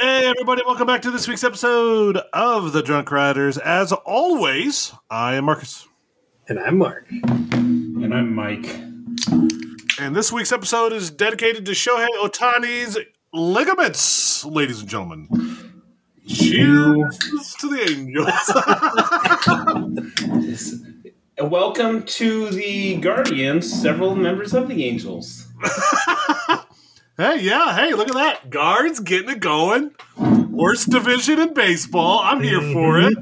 Hey, everybody, welcome back to this week's episode of The Drunk Riders. As always, I am Marcus. And I'm Mark. And I'm Mike. And this week's episode is dedicated to Shohei Ohtani's ligaments, ladies and gentlemen. Cheers to the Angels. Welcome to the Guardians, several members of the Angels. hey, yeah, hey, look at that. Guards getting it going. Worst division in baseball. I'm here for it.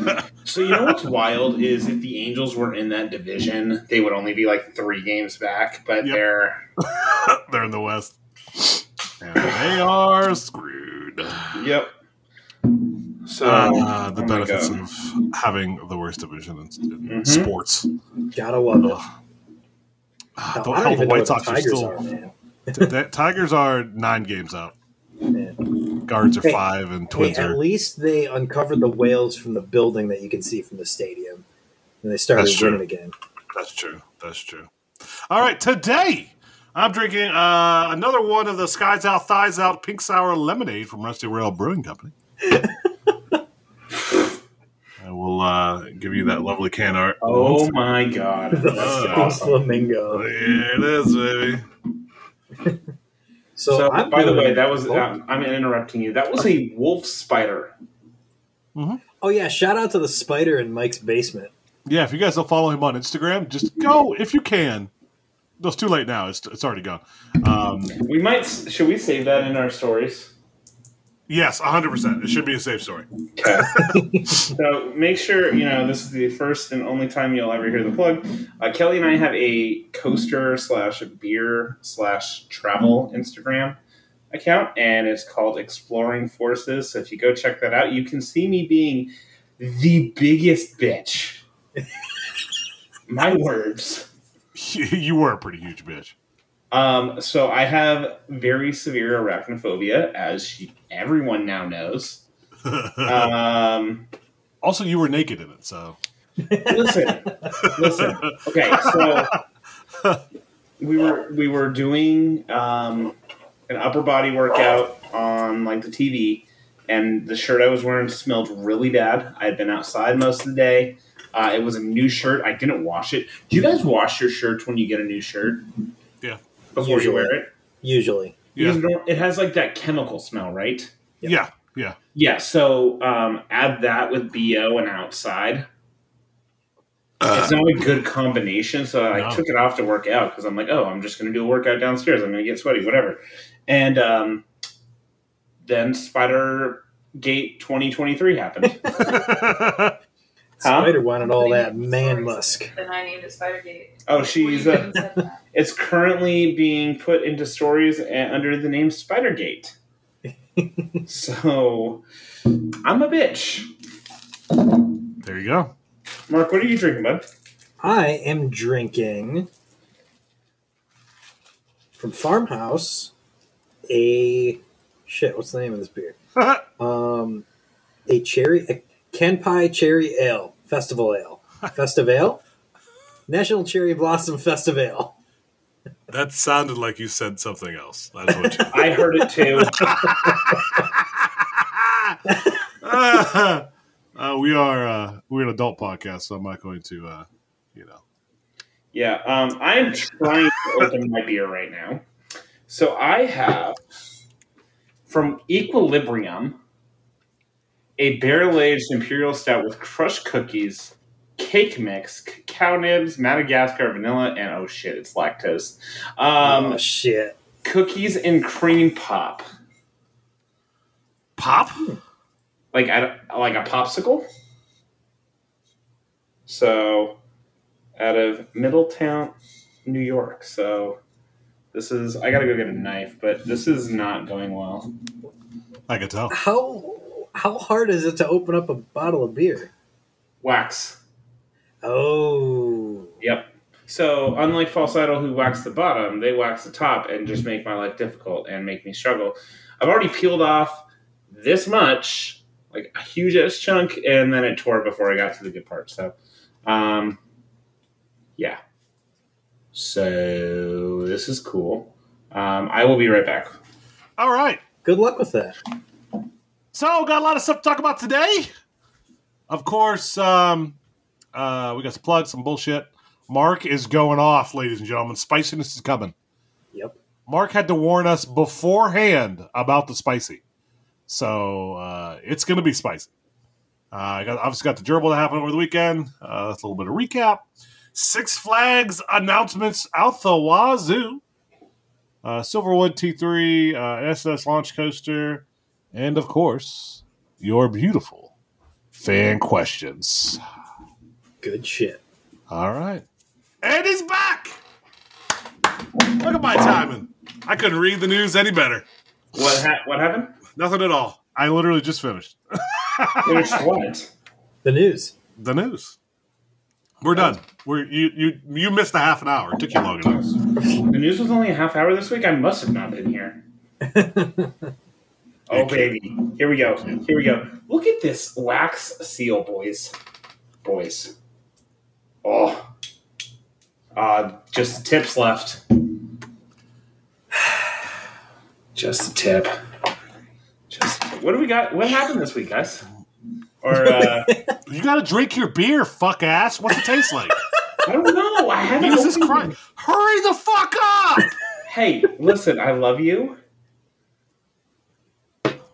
So, you know what's wild is if the Angels were in that division, they would only be like three games back, but Yep. they're. They're in the West. And they are screwed. Yep. So, Uh, the oh benefits of having the worst division in, in Mhm. sports. Gotta love it. Ugh. Hell, the, I don't hell, the even know White the Sox are Tigers still. are, man. the Tigers are nine games out. Man. Guards are Hey, five, and Hey, Twins at are. least they uncovered the whales from the building that you can see from the stadium. And they started That's true. winning again. That's true. That's true. All right, today I'm drinking uh, another one of the Skies Out, Thighs Out Pink Sour Lemonade from Rusty Rail Brewing Company. I will uh, give you that lovely can art. oh my God. The That's awesome. flamingo. Here it is, baby. So, So, I'm by the way, that was. Oh. Um, I'm interrupting you. That was a wolf spider. Oh yeah, shout out to the spider in Mike's basement. Yeah, if you guys don't follow him on Instagram, just go if you can. No, it's too late now. It's, it's already gone. Um, We might. Should we save that in our stories? Yes, 100%. It should be a safe story. So make sure you know this is the first and only time you'll ever hear the plug. Uh, Kelly and I have a coaster slash beer slash travel Instagram account, and it's called Exploring Forces. So if you go check that out, you can see me being the biggest bitch. My words. you were a pretty huge bitch. Um, so I have very severe arachnophobia, as everyone now knows. Um, also, you were naked in it, so. listen, listen. Okay, so we were we were doing um, an upper body workout on like the TV, and the shirt I was wearing smelled really bad. I had been outside most of the day. Uh, it was a new shirt. I didn't wash it. Do you guys wash your shirts when you get a new shirt? Yeah. Before Usually. you wear it, Usually. Yeah. Because it has like that chemical smell, right? Yeah. Yeah. Yeah. So um, add that with bo and outside. it's not a good combination. So I No. took it off to work out because I'm like, oh, I'm just going to do a workout downstairs. I'm going to get sweaty, whatever. And um, then Spider Gate 2023 happened. Huh? Spider wanted all that man musk. Then I named it Spidergate. oh, she's Well, uh, couldn't say that. it's currently being put into stories under the name Spider Gate. so I'm a bitch. there you go. Mark, what are you drinking, bud? I am drinking from Farmhouse a shit. What's the name of this beer? Um, a cherry, a Kenpai Cherry Ale Festival Ale, Festival, National Cherry Blossom Festival. that sounded like you said something else. That's what you. I heard it too. uh, we are uh, we're an adult podcast, so I'm not going to, uh, you know. Yeah, um, I am trying to open my beer right now. So I have from Equilibrium a barrel aged imperial stout with crushed cookies, cake mix, cacao nibs, Madagascar vanilla, and oh shit, it's lactose. Um, oh shit! cookies and cream pop, Pop? like I, like a popsicle. So, out of Middletown, New York. So, this is I gotta go get a knife, but this is not going well. I can tell. How how hard is it to open up a bottle of beer? Wax. Oh, Yep. So, unlike False Idol, who wax the bottom, they wax the top and just make my life difficult and make me struggle. I've already peeled off this much, like a huge ass chunk, and then it tore before I got to the good part. So, um, yeah. So, this is cool. Um, I will be right back. All right. good luck with that. So, got a lot of stuff to talk about today. Of course, um, uh, we got some plugs, some bullshit. Mark is going off, ladies and gentlemen. Spiciness is coming. Yep. Mark had to warn us beforehand about the spicy. So, uh, it's going to be spicy. Uh, I got obviously got the gerbil that happened over the weekend. Uh, that's a little bit of recap. Six Flags announcements out the wazoo. Uh, Silverwood T3, uh, SS launch coaster, and of course, your beautiful fan questions. Good shit. All right. And he's back! Look at my timing. I couldn't read the news any better. What ha- what happened? Nothing at all. I literally just finished Finished what? The news. the news. We're done. We're you you you missed a half an hour. It took you long enough. The news was only a half hour this week. I must have not been here. Oh baby, here we go. Here we go. Look at this wax seal, boys. Boys. Oh. Uh, just the tips left. Just the tip. Just what do we got? What happened this week, guys? Or uh, You gotta drink your beer, fuck ass. What's it taste like? I don't know. I haven't. Jesus Christ. Hurry the fuck up! Hey, listen. I love you.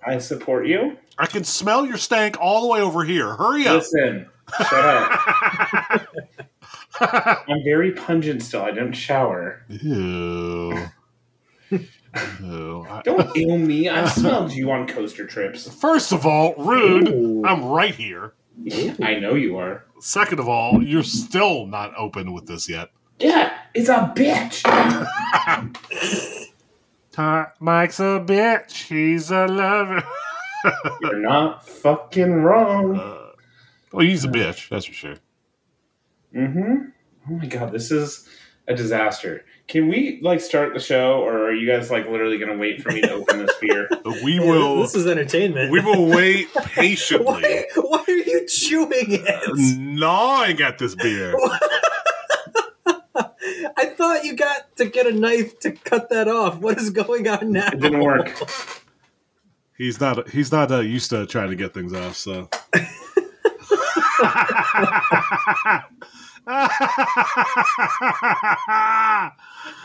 I support you. I can smell your stank all the way over here. Hurry up. Listen, shut up. I'm very pungent still. I don't shower. Ew. Ew. Don't ill me. I've smelled you on coaster trips. First of all, rude. Ooh. I'm right here. I know you are. Second of all, you're still not open with this yet. Yeah, it's a bitch. Mike's a bitch. He's a lover. You're not fucking wrong. Uh, well, he's a bitch. That's for sure. Mm-hmm. Oh my god, this is a disaster. Can we like start the show, or are you guys like literally gonna wait for me to open this beer? But we will. This is entertainment. We will wait patiently, why, why are you chewing it? gnawing at this beer. I thought you got to get a knife to cut that off. What is going on now? It didn't work. He's not. He's not uh, used to trying to get things off. So.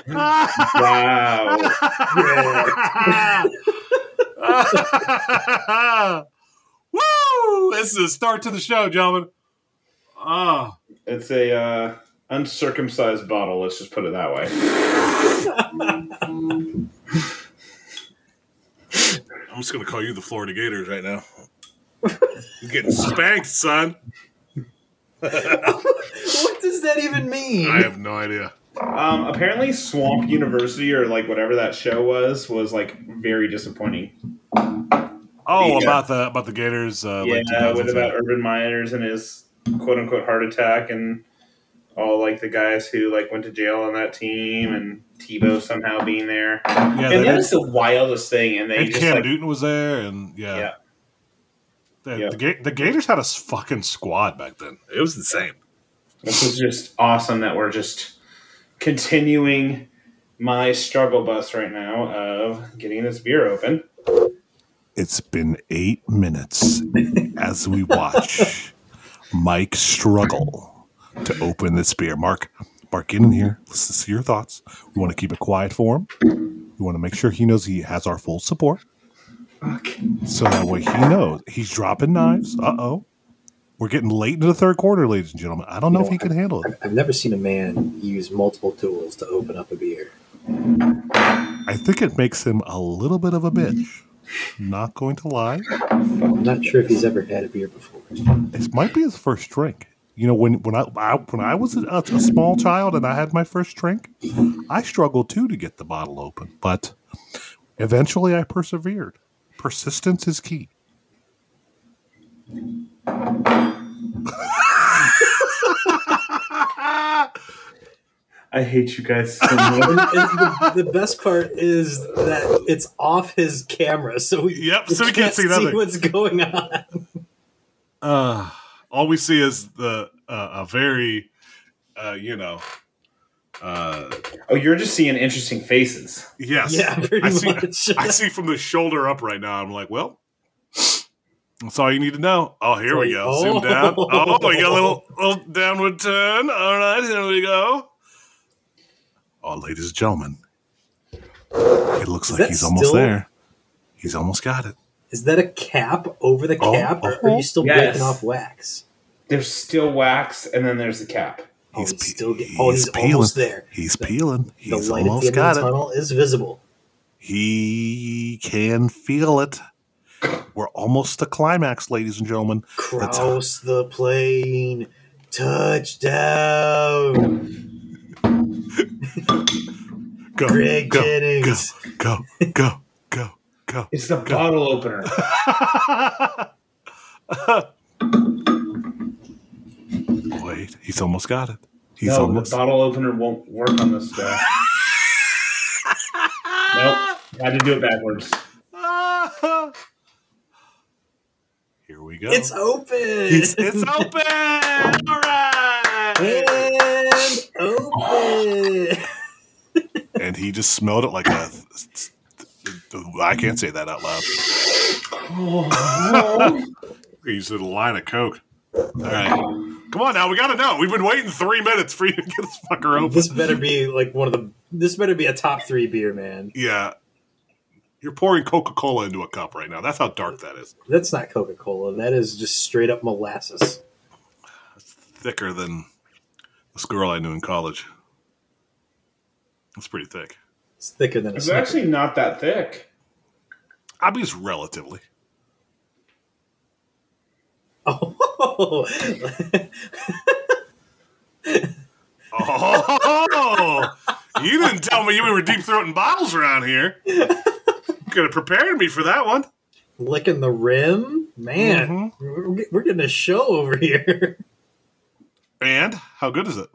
Wow. Woo! This is a start to the show, gentlemen. Ah, It's a uh, uncircumcised bottle. Let's just put it that way. I'm just gonna call you the Florida Gators right now. You're getting spanked, son. what does that even mean? I have no idea. Um, apparently, Swamp University or like whatever that show was was like very disappointing. Oh, Yeah. about the about the Gators. Uh, yeah, late 2000s. with about Urban Myers and his quote unquote heart attack and all like the guys who like went to jail on that team and Tebow somehow being there. yeah, and that is- the wildest thing. And they and just Cam like Newton was there, and yeah, Yeah. The. The, the Gators had a fucking squad back then. It was insane. this is just awesome that we're just continuing my struggle bus right now of getting this beer open. It's been eight minutes as we watch Mike struggle to open this beer. Mark, Mark, get in here. Let's see your thoughts. We want to keep it quiet for him. We want to make sure he knows he has our full support. So that way he knows he's dropping knives. Uh oh. We're getting late into the third quarter, ladies and gentlemen. I don't know You if he know, can handle it. I've never seen a man use multiple tools to open up a beer. I think it makes him a little bit of a bitch. Not going to lie. I'm not sure if he's ever had a beer before. This might be his first drink. You know, when when I, I when I was a, a small child and I had my first drink, I struggled too to get the bottle open, but eventually I persevered. Persistence is key. I hate you guys so much. And the, the best part is that it's off his camera, so we, Yep, so we can't see nothing. what's going on. Uh, all we see is the uh, a very, uh, you know, uh, oh, you're just seeing interesting faces. yes, Yeah, I see. I see from the shoulder up right now. I'm like, well, That's all you need to know. Oh, here we go. Oh. Zoom down. Oh, we got a little, little downward turn. All right, here we go. Oh, ladies and gentlemen, it looks Is like that he's almost still- there. He's almost got it. Is that a cap over the Oh, oh. cap, or are oh. you still Yes. breaking off wax? There's still wax, and then there's the cap. Oh, He's he's, pe- still get, oh, he's, peeling. almost there. He's The- peeling. The He's light at the end got of the it. tunnel is visible. He can feel it. We're almost to climax, ladies and gentlemen. That's- Cross the plane. Touchdown. Go, Greg go, Jennings. go, go, go, go, go. It's the bottle opener. Wait, he's almost got it. He's no, almost. the bottle opener won't work on this guy. nope, had to do it backwards. Here we go. It's open. It's, it's open. All right. and open. And he just smelled it like a. I can't say that out loud. Oh, He used a line of coke. All right, come on now. We got to know. We've been waiting three minutes for you to get this fucker open. This better be like one of the. This better be a top three beer, man. Yeah, you're pouring Coca Cola into a cup right now. That's how dark that is. That's not Coca Cola. That is just straight up molasses. Thicker than this girl I knew in college. It's pretty thick. It's thicker than a. it's Snicker. actually not that thick. I mean, it's relatively. Oh, Oh, you didn't tell me you were deep throating bottles around here. Could have prepared me for that one. licking the rim, man. Mhm. We're, we're getting a show over here. And how good is it?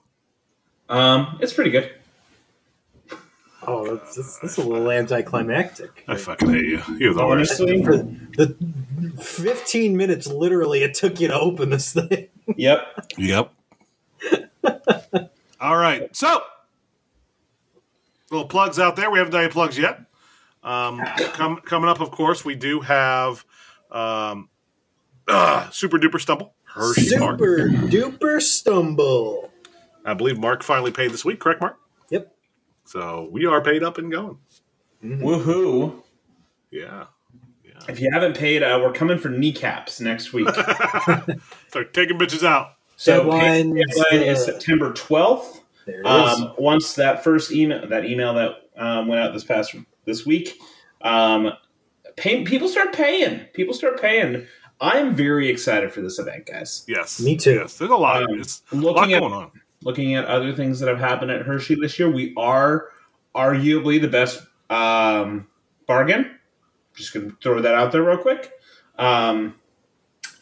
Um, it's pretty good. Oh, that's, that's, that's a little anticlimactic. I fucking hate you. You're the worst. Honestly, For the 15 minutes, literally, it took you to open this thing. yep. Yep. All right. So, little plugs out there. We haven't done any plugs yet. Um, com- coming up, of course, we do have um, uh, Super Duper Stumble. Hersheypark. Super duper stumble. I believe Mark finally paid this week, correct, Mark? Yep. So we are paid up and going. Woohoo! Yeah. If you haven't paid, uh, we're coming for kneecaps next week. Start taking bitches out. So Deadline's pay- deadline is September twelfth. There. Um, once that first email, that email that um, went out this past this week, um, pay, people start paying. People start paying. I am very excited for this event, guys. Yes. Me too. Yes. There's a lot. Um, it's a lot Looking at going on. Looking at other things that have happened at Hershey this year, we are arguably the best um, bargain. Just gonna throw that out there real quick. Um,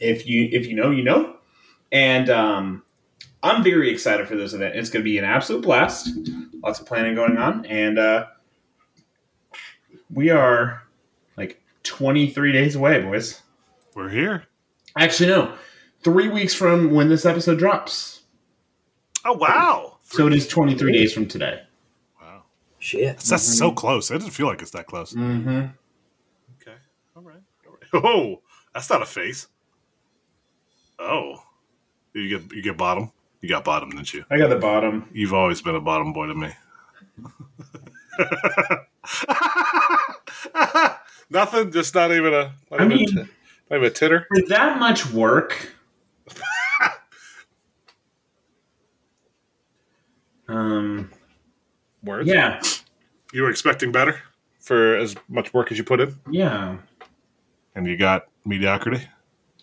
if you if you know, you know. And um, I'm very excited for this event. It's going to be an absolute blast. Lots of planning going on, and uh, we are like 23 days away, boys. We're here. Actually, no, three weeks from when this episode drops. Oh wow. So it is 23 days from today. Wow. Shit. That's so close. It doesn't feel like it's that close. Mm-hmm. Okay. All right. All right. Oh, that's not a face. Oh. You get you get bottom. You got bottom, didn't you? I got the bottom. You've always been a bottom boy to me. Nothing. Just not even a. Not I even mean- a, t- not even a titter. For that much work. Um. Words. Yeah. You were expecting better for as much work as you put in, Yeah. and you got mediocrity.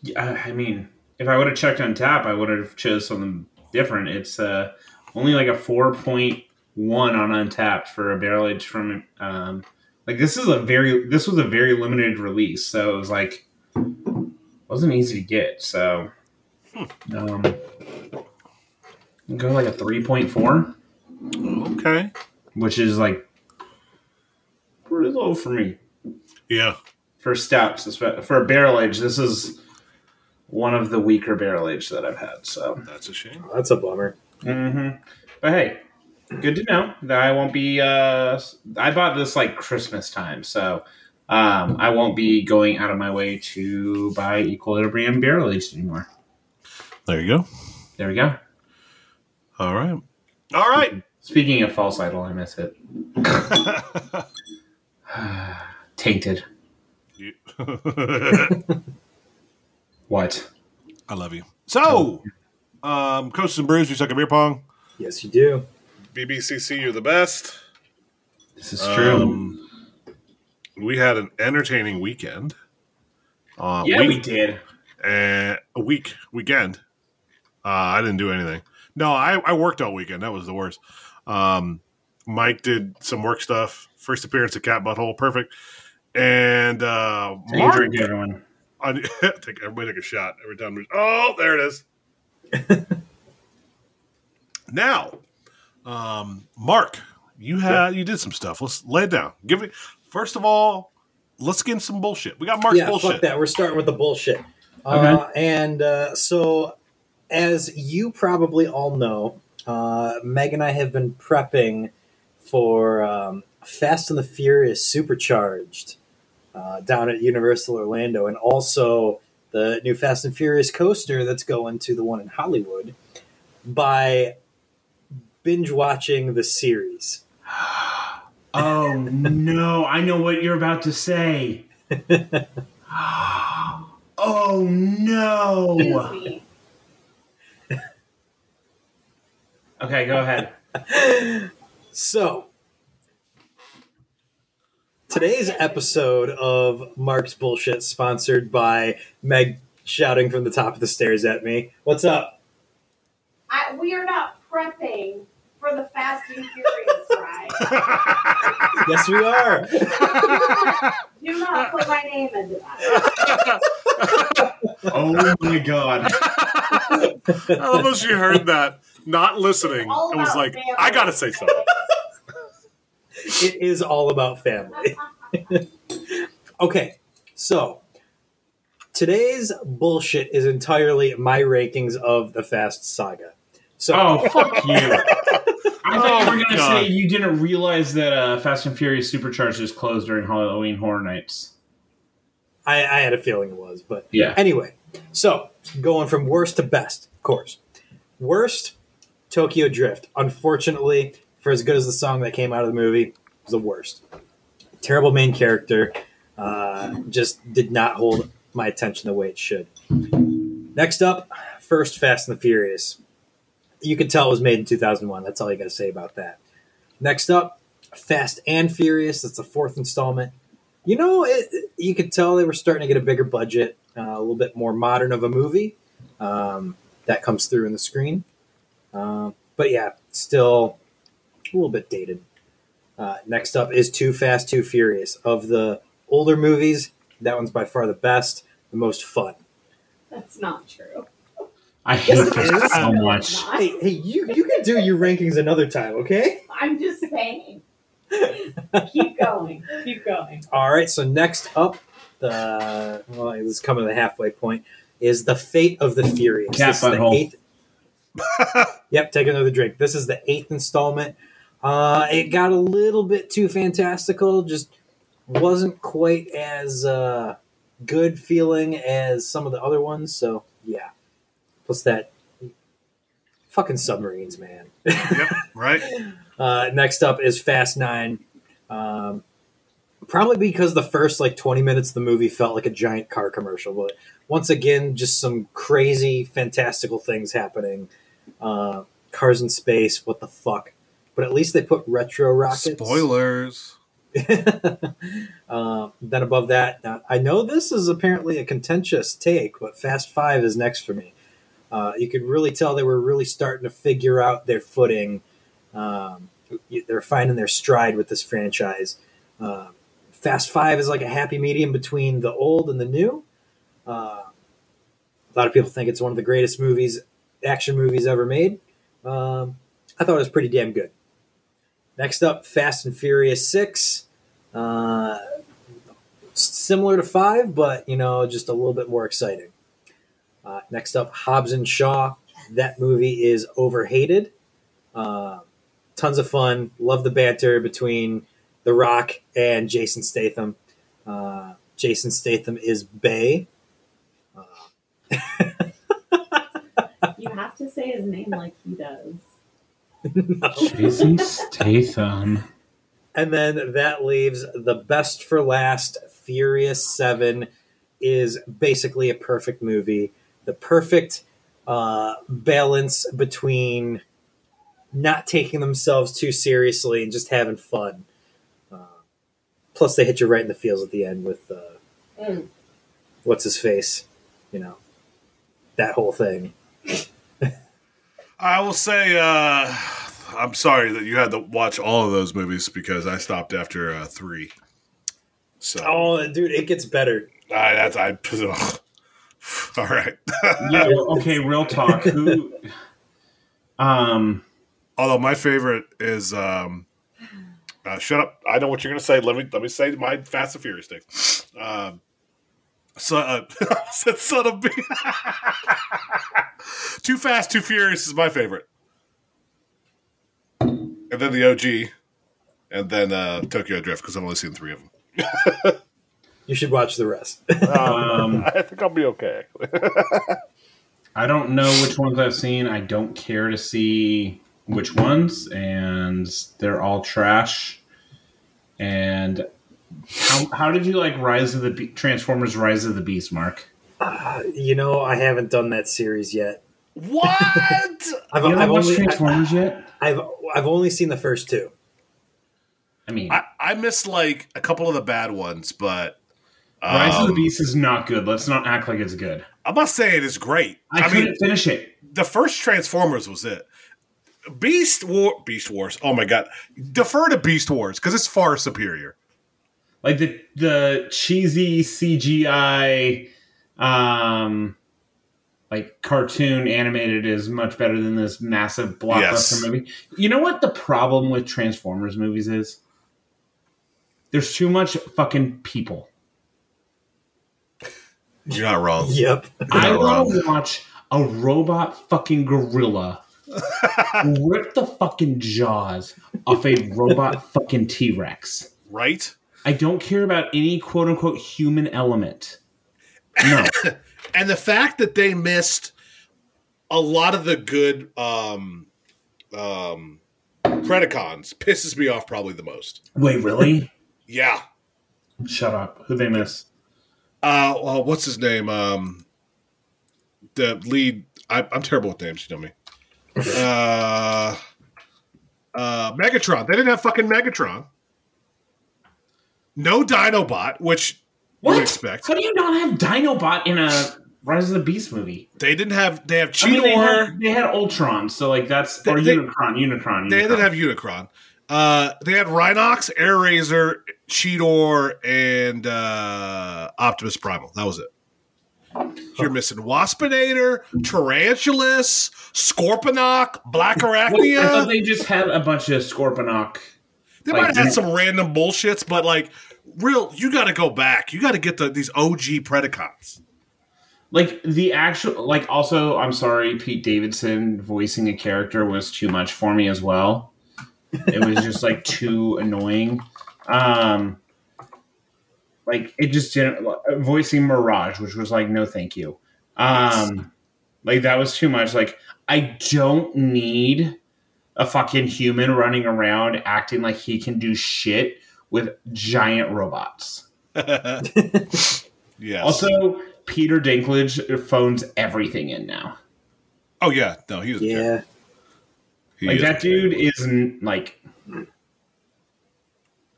Yeah, I mean, if I would have checked on tap, I would have chose something different. It's uh, only like a four point one on Untappd for a barrel age from um, like this is a very this was a very limited release, so it was like wasn't easy to get. So um, go like a three point four, Okay. which is like pretty low for me Yeah. for stouts. espe- For a barrel age, this is one of the weaker barrel age that I've had. So. That's a shame. That's a bummer. Mm-hmm. But hey, good to know that I won't be. Uh, I bought this like Christmas time, so um, I won't be going out of my way to buy Equilibrium barrel aged anymore. There you go. There we go. All right. All right. Speaking of false idol, I miss it. Tainted. You- What? I love you. So, um, Coaches and Brews, we suck at beer pong. Yes, you do. BBCC, you're the best. This is true. Um, we had an entertaining weekend. Uh, yeah, we did. uh, a week weekend. Uh, I didn't do anything. No, I, I worked all weekend. That was the worst. Um, Mike did some work stuff. First appearance at Cat Butthole, perfect. And uh, Take Mark, drink, everyone. I, take everybody take a shot every time. there's- Oh, there it is. now, um, Mark, you had you did some stuff. Let's lay it down. Give me first of all. Let's get some bullshit. We got Mark's yeah, bullshit. fuck that. We're starting with the bullshit. Uh, and uh, so, as you probably all know, uh, Meg and I have been prepping for um, Fast and the Furious Supercharged uh, down at Universal Orlando, and also the new Fast and Furious coaster that's going to the one in Hollywood by binge watching the series. Oh no! I know what you're about to say. oh no! Excuse me. Okay, go ahead. So, today's episode of Mark's Bullshit sponsored by Meg shouting from the top of the stairs at me. What's up? I, we are not prepping for the Fast and Furious ride. Yes, we are. Do not put my name into that. Oh my god! I love how she heard that, not listening, All and was like, family. "I gotta say something." It is all about family. Okay, so today's bullshit is entirely my rankings of the Fast Saga. So, Oh fuck you! I thought you Oh, were gonna God. say you didn't realize that uh, Fast and Furious Supercharged is closed during Halloween Horror Nights. I, I had a feeling it was, but Yeah. Anyway, so going from worst to best, of course. Worst, Tokyo Drift. Unfortunately, for as good as the song that came out of the movie, was the worst. Terrible main character. Uh, just did not hold my attention the way it should. Next up, first Fast and the Furious. You can tell it was made in 2001. That's all you got to say about that. Next up, Fast and Furious. That's the fourth installment. You know, it, you could tell they were starting to get a bigger budget, uh, a little bit more modern of a movie. Um, that comes through in the screen. Uh, but yeah, still a little bit dated. Uh, next up is Too Fast, Too Furious. Of the older movies, that one's by far the best, the most fun. That's not true. I hate Yes, this so much. it's. Hey, hey, you you can do your rankings another time, okay? I'm just saying. Keep going. Keep going. All right. So next up, the well, this is coming to the halfway point. Is the fate of the Furious? Cat This is the butthole. eighth. yep. Take another drink. This is the eighth installment. Uh, it got a little bit too fantastical. Just wasn't quite as uh, good feeling as some of the other ones. So yeah. Plus that fucking submarines, man. yep, right. Uh, next up is Fast Nine. Um, probably because the first like 20 minutes of the movie felt like a giant car commercial. But once again, just some crazy, fantastical things happening. Uh, cars in space, what the fuck? But at least they put retro rockets. Spoilers. uh, then above that, now, I know this is apparently a contentious take, but Fast Five is next for me. Uh, you could really tell they were really starting to figure out their footing. Um, they're finding their stride with this franchise. Uh, Fast Five is like a happy medium between the old and the new. Uh, a lot of people think it's one of the greatest movies, action movies ever made. Um, I thought it was pretty damn good. Next up, Fast and Furious Six. Uh, similar to five, but you know, just a little bit more exciting. Uh, next up, Hobbs and Shaw. That movie is overhated. Uh, tons of fun. Love the banter between The Rock and Jason Statham. Uh, Jason Statham is Bay. You have to say his name like he does. No. Jason Statham. And then that leaves the best for last. Furious Seven is basically a perfect movie. The perfect uh, balance between not taking themselves too seriously and just having fun. Uh, plus, they hit you right in the feels at the end with uh, Mm. what's his face, you know, that whole thing. I will say, uh, I'm sorry that you had to watch all of those movies because I stopped after uh, three. So, Oh, dude, it gets better. I, that's I. ugh. All right. Yeah, okay, real talk. Who um Although my favorite is, um, uh, shut up. I know what you're going to say. Let me let me say my Fast and Furious thing. Um, so, uh, said son of B. too Fast, Too Furious is my favorite, and then the OG, and then uh, Tokyo Drift because I've only seen three of them. You should watch the rest. um I think I'll be okay. I don't know which ones I've seen. I don't care to see which ones, and they're all trash. And how, how did you like Rise of the Be- Transformers: Rise of the Beast, Mark? Uh, you know, I haven't done that series yet. what? I've, You haven't I've watched only, Transformers yet? I, have I've only seen the first two. I mean, I, I missed like a couple of the bad ones, but Rise of the um, Beast is not good. Let's not act like it's good. I'm not saying it's great. I, I, couldn't mean, finish it. the first Transformers was it. Beast War, Beast Wars. Oh my god, defer to Beast Wars because it's far superior. Like the the cheesy CGI, um, like cartoon animated is much better than this massive blockbuster Yes. movie. You know what the problem with Transformers movies is? There's too much fucking people. You're not wrong. Yep. I want to watch a robot fucking gorilla rip the fucking jaws off a robot fucking T Rex. Right? I don't care about any quote unquote human element. No. And the fact that they missed a lot of the good um um Predacons pisses me off probably the most. Wait, really? Yeah. Shut up. Who they miss? Uh well, what's his name? Um the lead I, I'm terrible with names, you know me. Uh uh Megatron. They didn't have fucking Megatron. No Dinobot, which what? you would expect. How do you not have Dinobot in a Rise of the Beast movie? They didn't have they have I mean, Cheetor. they, had, they had Ultron, so like that's or They- they- Unicron, Unicron. They didn't have Unicron. Uh, they had Rhinox, Airazor, Cheetor, and uh, Optimus Primal. That was it. You're missing Waspinator, Tarantulas, Scorponok, Black Wait, I thought Arachnia. they just had a bunch of Scorponok. They like, might have had some random bullshits, but like, real, you got to go back. You got to get the, these OG Predacons. Like the actual, like also, I'm sorry, Pete Davidson voicing a character was too much for me as well. It was just like too annoying. Um, like it just didn't voicing Mirage, which was like no, thank you. Um, like that was too much. Like I don't need a fucking human running around acting like he can do shit with giant robots. yeah. Also, Peter Dinklage phones everything in now. oh yeah, no, he's was Yeah. He like that a dude isn't like.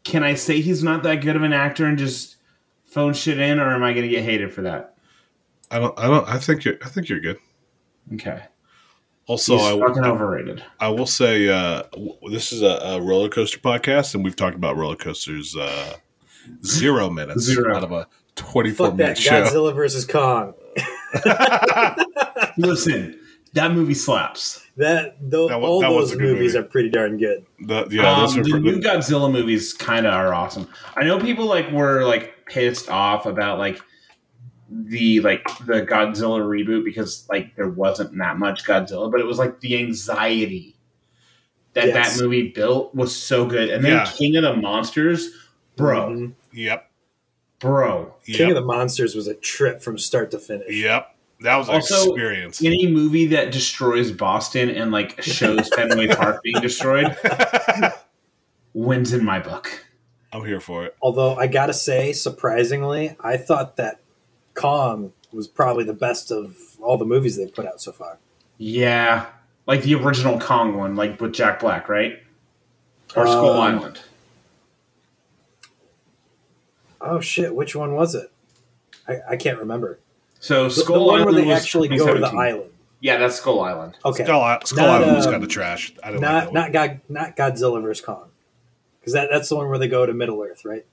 Can I say he's not that good of an actor and just phone shit in, or am I going to get hated for that? I don't. I don't. I think you're. I think you're good. Okay, Also, he's I, fucking will- overrated. I will say uh, w- this is a, a roller coaster podcast, and we've talked about roller coasters uh, zero minutes Zero. out of a twenty-four Fuck that. minute show. Godzilla versus Kong. Listen, that movie slaps. That, though, That wa- all that those movies movie. are pretty darn good. The- yeah, those um, are the pretty- new Godzilla movies kind of are awesome. I know people like were like pissed off about like the like the Godzilla reboot because like there wasn't that much Godzilla, but it was like the anxiety that Yes. that movie built was so good. And then Yeah. King of the Monsters, bro, Mhm. Yep. bro. King of the Monsters was a trip from start to finish. Yep. That was an Also- experience. Any movie that destroys Boston and like shows Fenway Park being destroyed wins in my book. I'm here for it. Although I gotta say, surprisingly, I thought that Kong was probably the best of all the movies they've put out so far. Yeah, like the original Kong one, like with Jack Black, right? Or Skull Um, Island. Oh shit, which one was it? I, I can't remember. So The, the Skull one Island where they actually go to the island. Yeah, that's Skull Island. Okay, Skull, Skull Not, Island was um, kind of trash. I didn't not like not God, not Godzilla vs Kong, because that, that's the one where they go to Middle Earth, right?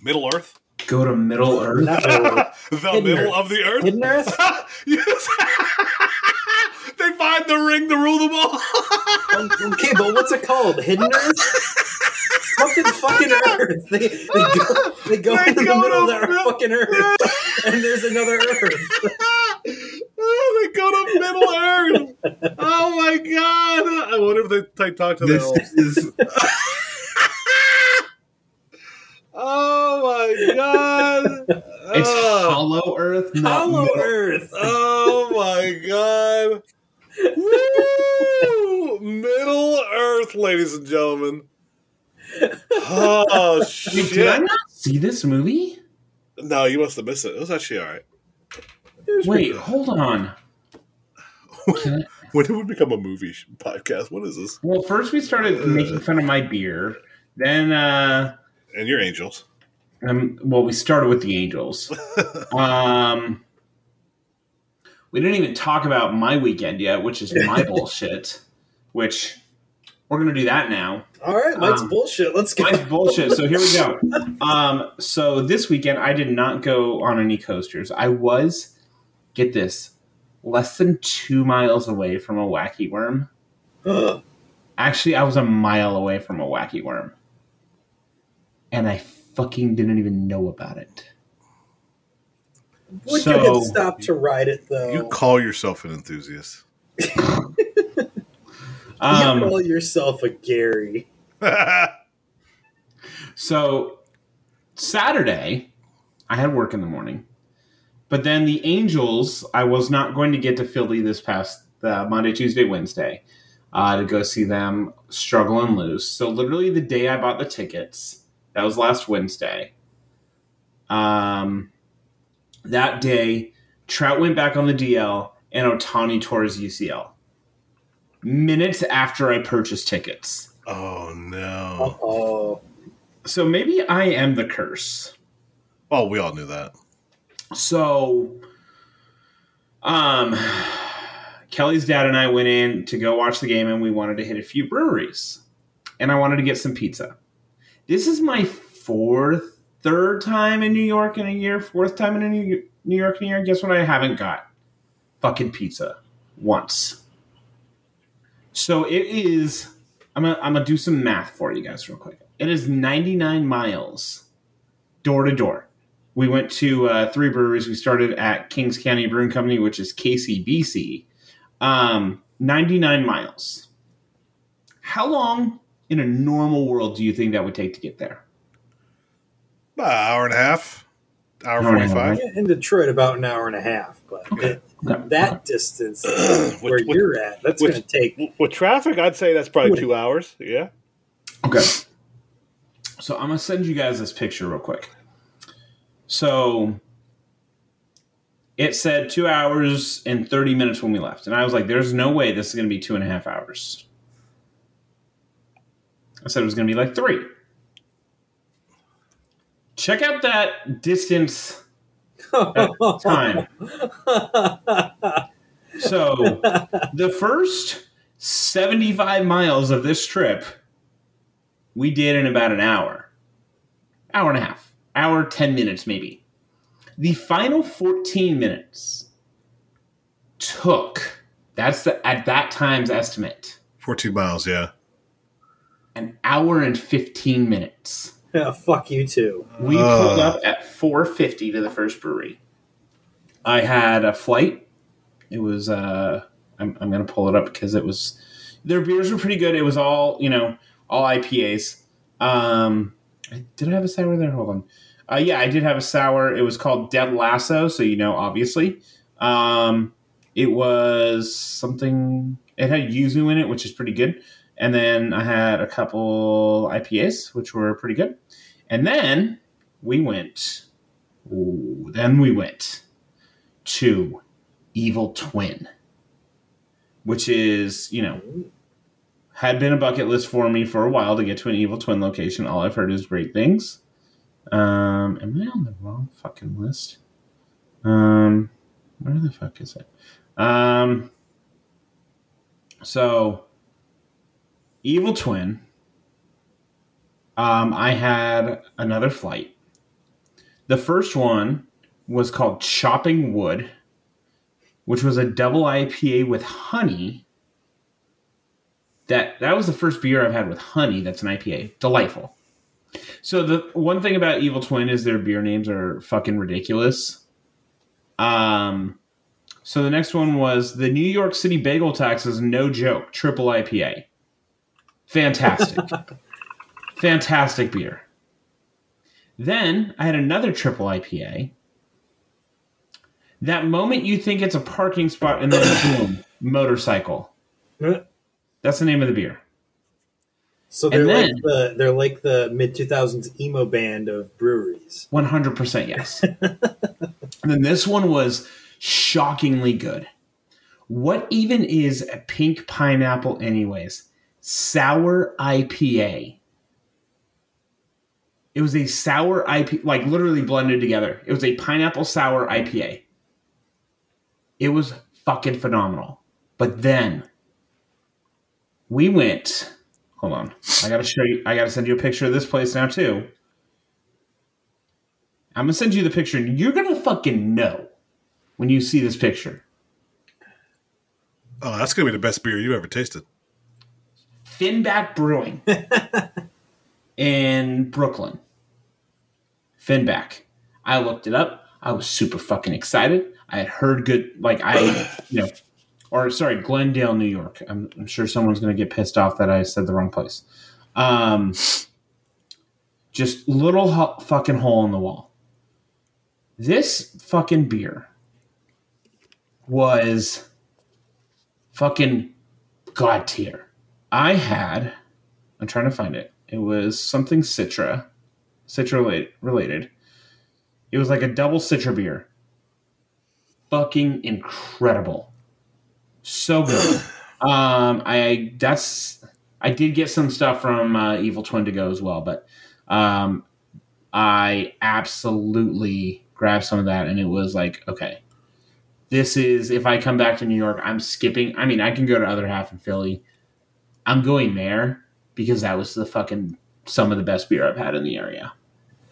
Middle Earth? Go to Middle Earth. Not Middle Earth, the Hidden middle Earth. of the Earth? Hidden Earth. yes. they find the ring to rule them all. Okay, but what's it called? Hidden Earth? Fucking fucking Earth. They, they go, they go They into go the middle of the Mid- fucking Earth, and there's another Earth. oh, they go to Middle Earth. Oh my god! I wonder if they, they talk to This them. is Oh my god! it's Oh. Hollow Earth, not Hollow Middle- Earth. Oh my god! Woo! Middle Earth, ladies and gentlemen. Oh Wait, did I not see this movie? No, you must have missed it. It was actually all right. Wait, hold on. Can I- When did we become a movie podcast? What is this? well, first we started making fun of my beer. Then, uh, And your angels. um, well, we started with the Angels. Um, we didn't even talk about my weekend yet, which is my bullshit. Which we're gonna do that now. All right, Mike's Um, bullshit. Let's go. Mine's bullshit. So here we go. Um, so this weekend I did not go on any coasters. I was, get this, less than two miles away from a wacky worm. Actually, I was a mile away from a wacky worm. And I fucking didn't even know about it. Would So- you have stopped to ride it though? You call yourself an enthusiast. Um, you call yourself a Gary. So Saturday, I had work in the morning, but then the Angels, I was not going to get to Philly this past uh, Monday, Tuesday, Wednesday uh, to go see them struggle and lose. So literally the day I bought the tickets, that was last Wednesday. Um, that day, Trout went back on the DL and Ohtani tore his UCL. Minutes after I purchased tickets. oh no! Oh, So maybe I am the curse. Oh, we all knew that. So, um, Kelly's dad and I went in to go watch the game, and we wanted to hit a few breweries, and I wanted to get some pizza. This is my fourth, third time in New York in a year, fourth time in a New New York in a year. Guess what? I haven't got fucking pizza once. So it is. I'm gonna I'm gonna do some math for you guys real quick. It is 99 miles door to door. We went to uh, three breweries. We started at Kings County Brewing Company, which is KCBC. Um, 99 miles. How long in a normal world do you think that would take to get there? About an hour and a half, hour Hour and a half, forty-five. in Detroit, about an hour and a half. But Okay. Okay. that distance where with- you're at, that's with- going to take. With traffic, I'd say that's probably two hours. Yeah. Okay. So I'm gonna send you guys this picture real quick. So it said two hours and 30 minutes when we left. And I was like, there's no way this is gonna be two and a half hours. I said it was gonna be like three. Check out that distance time. So the first 75 miles of this trip we did in about an hour. Hour and a half. Hour 10 minutes maybe. The final 14 minutes took that's the at that time's estimate Fourteen miles. Yeah. An hour and 15 minutes. Yeah, fuck you too. We Uh. pulled up at 450 to the first brewery. I had a flight. It was uh I'm I'm gonna pull it up because it was their beers were pretty good. It was all, you know, all IPAs. Um did I have a sour there? Hold on. Uh, yeah, I did have a sour. It was called Dead Lasso, so you know, obviously. Um, it was something. It had yuzu in it, which is pretty good. And then I had a couple IPAs, which were pretty good. And then we went. Ooh, then we went to Evil Twin, which is you know had been a bucket list for me for a while to get to an Evil Twin location. All I've heard is great things. Um, am I on the wrong fucking list? Um, where the fuck is it? Um, so Evil Twin. Um, I had another flight. The first one was called Chopping Wood, which was a double IPA with honey. That that was the first beer I've had with honey. That's an IPA. Delightful. So the one thing about Evil Twin is their beer names are fucking ridiculous. Um, so the next one was the New York City Bagel Taxes, no joke, triple IPA. Fantastic. Fantastic beer. Then I had another triple IPA. That moment you think it's a parking spot and then boom, motorcycle. That's the name of the beer. So they're And like the they're like the mid two thousands emo band of breweries. 100% yes. and then this one was shockingly good. What even is a pink pineapple, anyways? Sour IPA. It was a sour IPA, like literally blended together. It was a pineapple sour IPA. It was fucking phenomenal. But then we went. Hold on. I gotta show you. I gotta send you a picture of this place now, too. I'm gonna send you the picture, and you're gonna fucking know when you see this picture. Oh, that's gonna be the best beer you've ever tasted. Finback Brewing in Brooklyn. Finback. I looked it up. I was super fucking excited. I had heard good, like I, you know, or sorry, Glendale, New York. I'm, I'm sure someone's gonna get pissed off that I said the wrong place. Um, just little ho- fucking hole in the wall. This fucking beer was fucking god tier. I had, I'm trying to find it. It was something Citra, Citra related. It was like a double Citra beer. Fucking incredible. So good. um, I that's I did get some stuff from uh, Evil Twin to go as well, but um, I absolutely grabbed some of that, and it was like, okay, this is if I come back to New York, I'm skipping. I mean, I can go to other half in Philly. I'm going there because that was the fucking some of the best beer I've had in the area.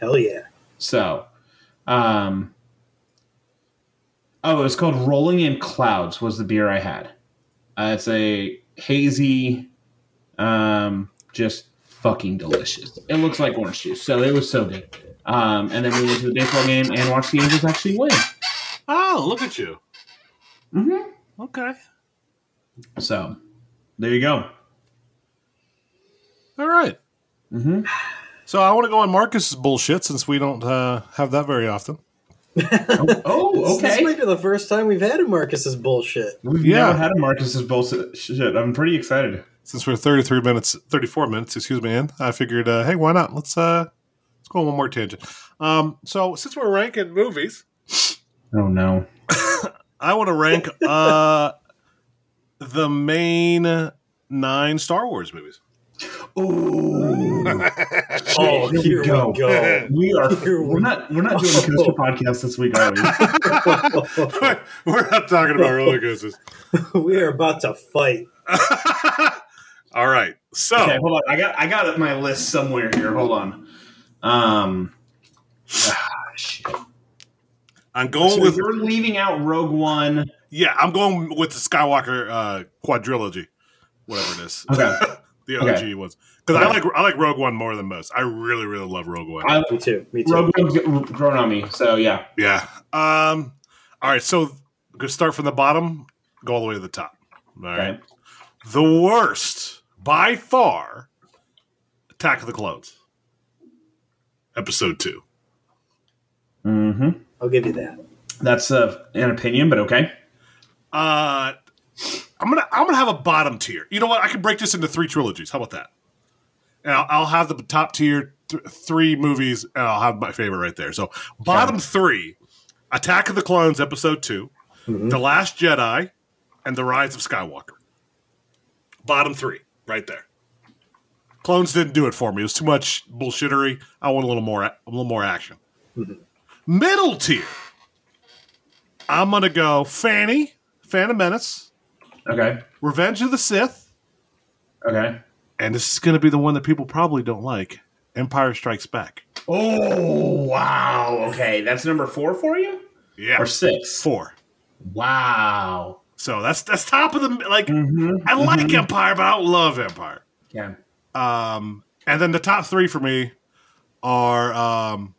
Hell yeah. So, um, oh, it was called Rolling in Clouds. Was the beer I had? Uh, it's a hazy, um, just fucking delicious. It looks like orange juice, so it was so good. Um, and then we went to the baseball game and watched the Angels actually win. Oh, look at you. Mm-hmm. Okay. So, there you go. All right. Mm-hmm. So I want to go on Marcus's bullshit since we don't uh, have that very often. Oh, This okay. might be the first time we've had a Marcus's bullshit. We've Yeah. never had a Marcus's bullshit. Shit, I'm pretty excited. Since we're 33 minutes, 34 minutes, excuse me, in, I figured, uh, hey, why not? Let's uh, let's go on one more tangent. Um, so since we're ranking movies, Oh no. I want to rank uh, the main nine Star Wars movies. Ooh. Oh, Here we here we go. go. We are. Here we We're not. We're not doing a coaster podcast this week, are we? we're not talking about roller coasters. we are about to fight. All right. So Okay, hold on. I got. I got my list somewhere here. Hold on. Um. Ah. I'm going So with you're leaving out Rogue One. yeah, I'm going with the Skywalker uh, quadrilogy, whatever it is. Okay. The OG Okay. ones because I like I like Rogue One more than most. I really really love Rogue One. I, Me too. Me too. Rogue One's grown on me. So yeah. yeah. Um. All right. So I'm gonna start from the bottom, go all the way to the top. All right. Okay. The worst by far, Attack of the Clones. Episode Two. Mm-hmm. I'll give you that. That's uh, an opinion, but okay. Uh, I'm gonna I'm gonna have a bottom tier. You know what? I can break this into three trilogies. How about that? And I'll, I'll have the top tier th- three movies, and I'll have my favorite right there. So bottom three: Attack of the Clones, Episode 2 mm-hmm. The Last Jedi, and The Rise of Skywalker. Bottom three, right there. Clones didn't do it for me. It was too much bullshittery. I want a little more, a little more action. Mm-hmm. Middle tier. I'm gonna go Fanny, Phantom Menace, Okay. Revenge of the Sith, Okay. and this is gonna be the one that people probably don't like. Empire Strikes Back. Oh wow. Okay, that's number four for you, Yeah, or six? four. Wow. So that's that's top of the like. Mm-hmm. I like Empire, but I don't love Empire. Yeah. Um, and then the top three for me are um,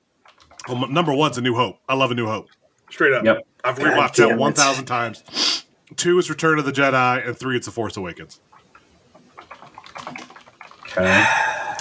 well, number one's A New Hope. I love A New Hope. Straight up. Yep. I've rewatched that one thousand times. Two is Return of the Jedi, and three it's The Force Awakens. Okay.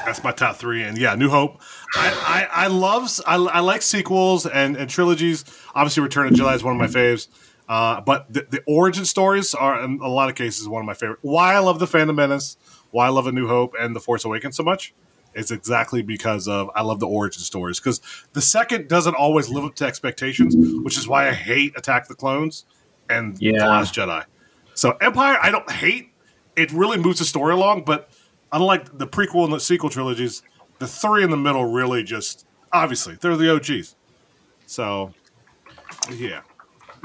That's my top three, and yeah, New Hope. I, I, I love I, I like sequels and, and trilogies. Obviously, Return of the Jedi is one of my faves. Uh, but the, the origin stories are, in a lot of cases, one of my favorite. Why I love the Phantom Menace, why I love A New Hope and The Force Awakens so much, is exactly because of I love the origin stories. Because the second doesn't always live up to expectations, which is why I hate Attack the Clones and The Yeah. Last Jedi. So Empire, I don't hate. It really moves the story along, but unlike the prequel and the sequel trilogies, the three in the middle really just obviously they're the OGs. So yeah.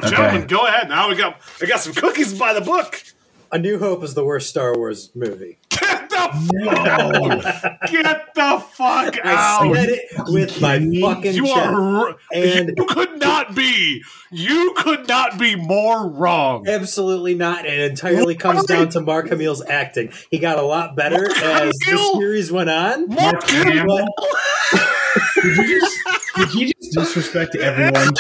Okay. Gentlemen, go ahead. Now we got I got some cookies by the book. A New Hope is the worst Star Wars movie. Get the get the fuck I out. said it with my fucking You chest. are r- And- you could not be you could not be more wrong. Absolutely not. It entirely comes down to Mark Hamill's acting. He got a lot better Mark as the series went on. Mark Hamill. did, you just, did he just disrespect everyone?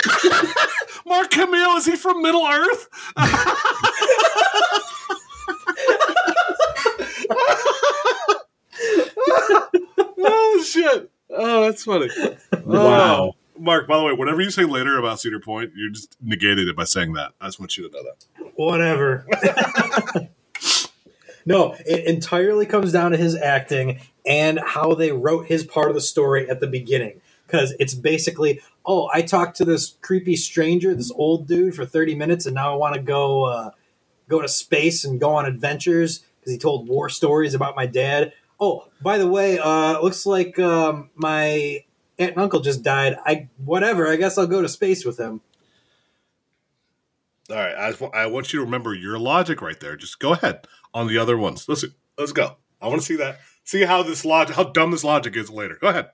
Mark Hamill, is he from Middle Earth? oh shit! Oh, that's funny. Wow. Oh, Mark, by the way, whatever you say later about Cedar Point, you just negated it by saying that. I just want you to know that. Whatever. no, it entirely comes down to his acting and how they wrote his part of the story at the beginning. Because it's basically, oh, I talked to this creepy stranger, this old dude, for thirty minutes, and now I want to go uh, go to space and go on adventures because he told war stories about my dad. Oh, by the way, uh, looks like um, my aunt and uncle just died. I whatever. I guess I'll go to space with him. All right, I, I want you to remember your logic right there. Just go ahead on the other ones. Listen, let's go. I want to see that. See how this logic, how dumb this logic is later. Go ahead.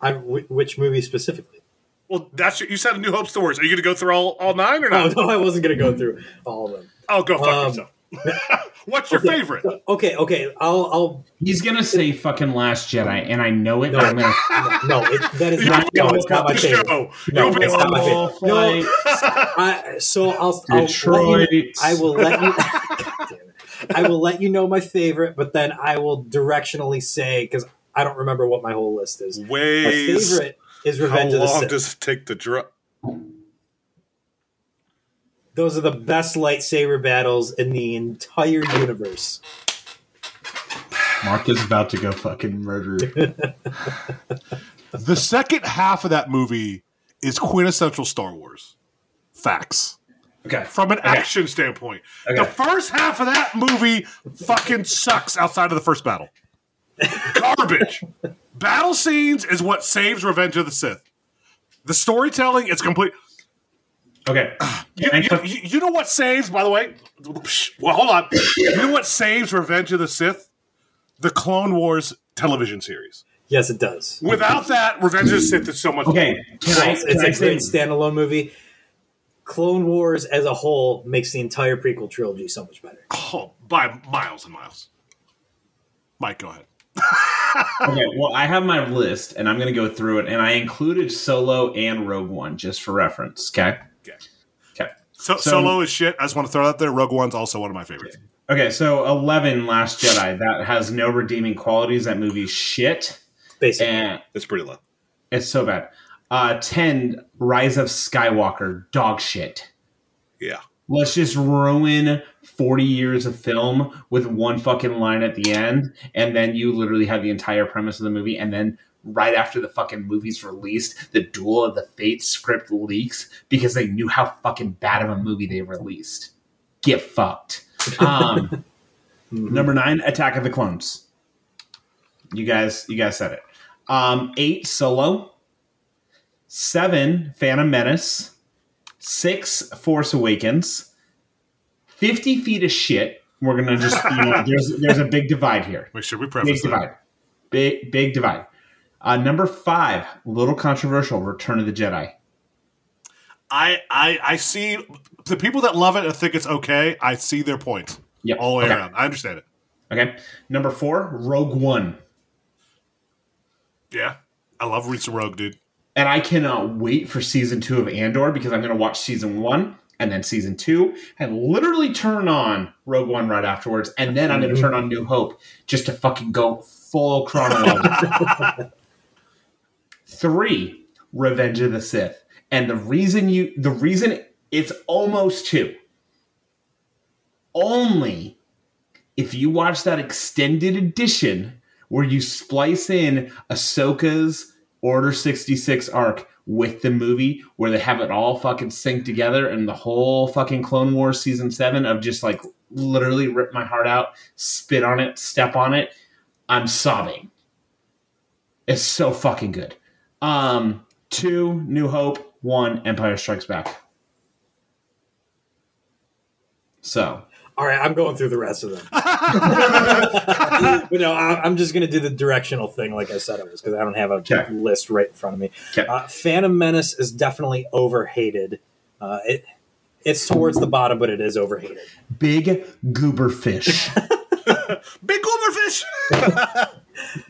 I, which movie specifically? Well, that's you said a New Hope stories. Are you going to go through all, all nine or Oh not? no, I wasn't gonna go through all of them. Oh, go fuck Um, yourself. What's your okay. favorite? Okay, okay, I'll, I'll. He's gonna say fucking Last Jedi, and I know it. No. I'm gonna No, it, that is not. No, it's not my the favorite. show. No, You'll it's not my favorite. No, I, so I'll. I'll let Detroit. you, I will let you. God damn it. I will let you know my favorite, but then I will directionally say because I don't remember what my whole list is. My favorite is How Revenge of the long does it take to draw? Those are the best lightsaber battles in the entire universe. Mark is about to go fucking murder. The second half of that movie is quintessential Star Wars. Facts. Okay. From an action standpoint. The first half of that movie fucking sucks outside of the first battle. Garbage. battle scenes is what saves Revenge of the Sith. The storytelling is complete. Okay. You, you, you- you know what saves, by the way? Well, hold on. You know what saves Revenge of the Sith? The Clone Wars television series. Yes, it does. Without that, Revenge of the Sith is so much Okay. Can I, It's, can it's I a say, great standalone movie. Clone Wars as a whole makes the entire prequel trilogy so much better. Oh, by miles and miles. Mike, go ahead. okay, well, I have my list, and I'm going to go through it, and I included Solo and Rogue One just for reference. Okay. Okay. Okay. So, So- Solo is shit. I just want to throw that there. Rogue One's also one of my favorites. Okay. So 11, Last Jedi. That has no redeeming qualities. That movie's shit. Basically, And It's pretty low. it's so bad. Uh, 10, Rise of Skywalker, dog shit. Yeah. Let's just ruin 40 years of film with one fucking line at the end, and then you literally have the entire premise of the movie, and then right after the fucking movie's released, the Duel of the Fates script leaks because they knew how fucking bad of a movie they released. Get fucked. Um, Mhm. Number nine, Attack of the Clones. You guys, you guys said it. Um, eight, Solo. Seven, Phantom Menace. Six, Force Awakens. Fifty feet of shit. We're gonna just you know, there's there's a big divide here. Make sure we Big preface that. divide. Big big divide. Uh, number five, little controversial. Return of the Jedi. I, I I see the people that love it and think it's okay. I see their point Yep. all the way okay. around. I understand it. Okay. Number four, Rogue One. Yeah, I love the Rogue, dude. and I cannot wait for season two of Andor because I'm going to watch season one and then season two and literally turn on Rogue One right afterwards, and then I'm going to turn on New Hope just to fucking go full chronological. Three, Revenge of the Sith, and the reason you, the reason it's almost two, only if you watch that extended edition where you splice in Ahsoka's Order 66 arc with the movie where they have it all fucking synced together and the whole fucking Clone Wars season 7 of just like literally rip my heart out, spit on it, step on it. I'm sobbing. It's so fucking good. Um 2 New Hope, 1 Empire Strikes Back. So, All right, I'm going through the rest of them. but no, I, I'm just going to do the directional thing, like I said it was, because I don't have a Okay. list right in front of me. Okay. Uh, Phantom Menace is definitely overhated. Uh, it it's towards the bottom, but it is overhated. big goober fish. Big Gooberfish.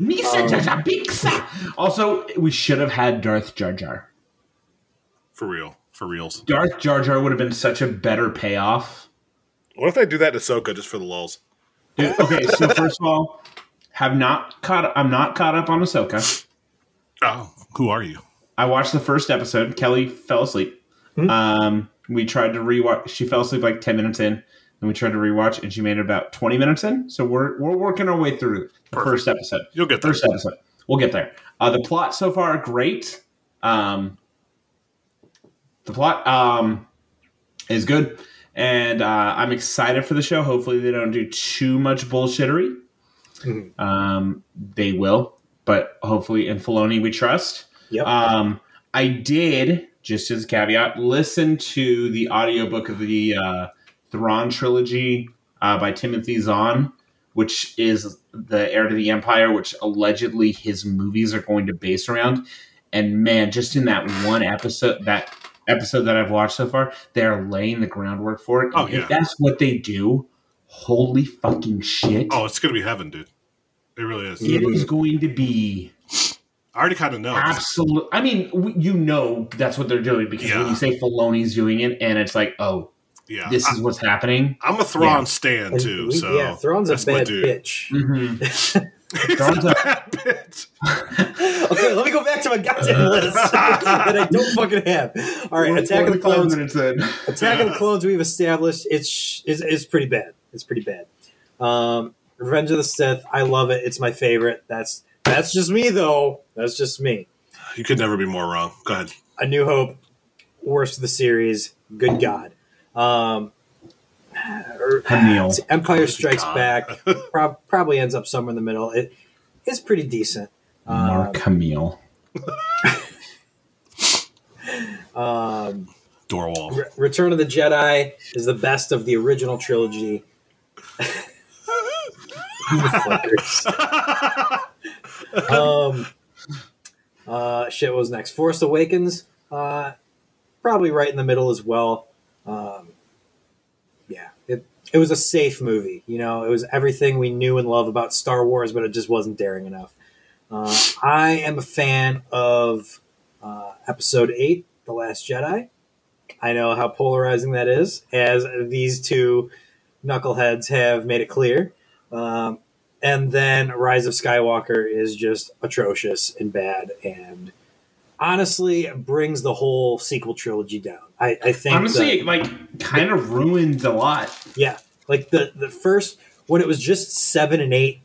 Misa Um, Jar Jar Binks. Also, we should have had Darth Jar Jar. For real, for reals. Darth Jar Jar would have been such a better payoff. What if they do that to Ahsoka just for the lulls? Dude, okay, so first of all, have not caught. I'm not caught up on Ahsoka. Oh, who are you? I watched the first episode. Kelly fell asleep. Hmm. Um, we tried to rewatch. She fell asleep like ten minutes in, and we tried to rewatch, and she made it about twenty minutes in. So we're we're working our way through the Perfect. first episode. You'll get there. First episode. We'll get there. Uh, the plot so far great. Um, the plot um, is good, and uh, I'm excited for the show. Hopefully, they don't do too much bullshittery. Mhm. Um, they will, but hopefully, in Filoni, we trust. Yep. Um, I did just as a caveat listen to the audiobook of the uh, Thrawn trilogy uh, by Timothy Zahn, which is the heir to the Empire, which allegedly his movies are going to base around. And man, just in that one episode, that episode that I've watched so far, they're laying the groundwork for it. Oh, yeah. If that's what they do, holy fucking shit! Oh, it's gonna be heaven, dude. It really is. It is going to be I already kind of know. absolute. I mean, you know that's what they're doing because when you say Filoni's doing it, and it's like, oh, Yeah, this I, is what's happening. I'm a Thrawn Yeah. stan too. we- so yeah, Thrawn's a that's bad dude. bitch. Mm-hmm. Thrawn's a a- bad bitch. okay, let me go back to my goddamn list that I don't fucking have. All right, Attack of the Clones. Attack of the Clones we've established it's is is pretty bad. It's pretty bad. Um, Revenge of the Sith, I love it. It's my favorite. That's that's just me though. That's just me. You could never be more wrong. Go ahead. A New Hope, worst of the series. Good God. Um, or- Camille. Empire Strikes God. Back prob- probably ends up somewhere in the middle. It is pretty decent. Um, Mark Camille. um, Doorwall. Re- Return of the Jedi is the best of the original trilogy. Um, uh, shit, what was next? Force Awakens, uh, probably right in the middle as well. Um, yeah, it it was a safe movie. You know, it was everything we knew and love about Star Wars, but it just wasn't daring enough. Uh, I am a fan of uh, Episode Eight, The Last Jedi. I know how polarizing that is, as these two knuckleheads have made it clear. Um, and then Rise of Skywalker is just atrocious and bad, and honestly brings the whole sequel trilogy down. I, I think Honestly, that- like kind of ruined a lot. yeah, like the the first when it was just seven and eight.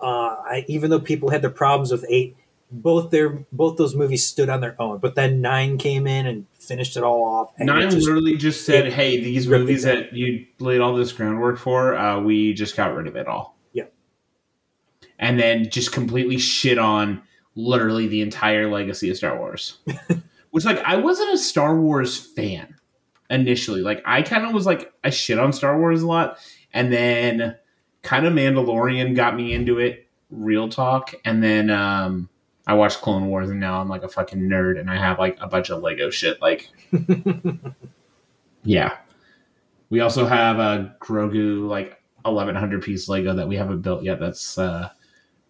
Uh, I, even though people had their problems with eight, both their both those movies stood on their own. But then nine came in and finished it all off. And Nine just- literally just said, "Hey, these movies that you laid all this groundwork for, uh, we just got rid of it all." Yeah, And then just completely shit on literally the entire legacy of Star Wars. Which, like, I wasn't a Star Wars fan initially. Like, I kind of was like, I shit on Star Wars a lot, and then kind of Mandalorian got me into it. Real talk, and then um, I watched Clone Wars, and now I'm like a fucking nerd, and I have like a bunch of Lego shit. Like, yeah. We also have a Grogu like 1100 piece Lego that we haven't built yet. That's uh,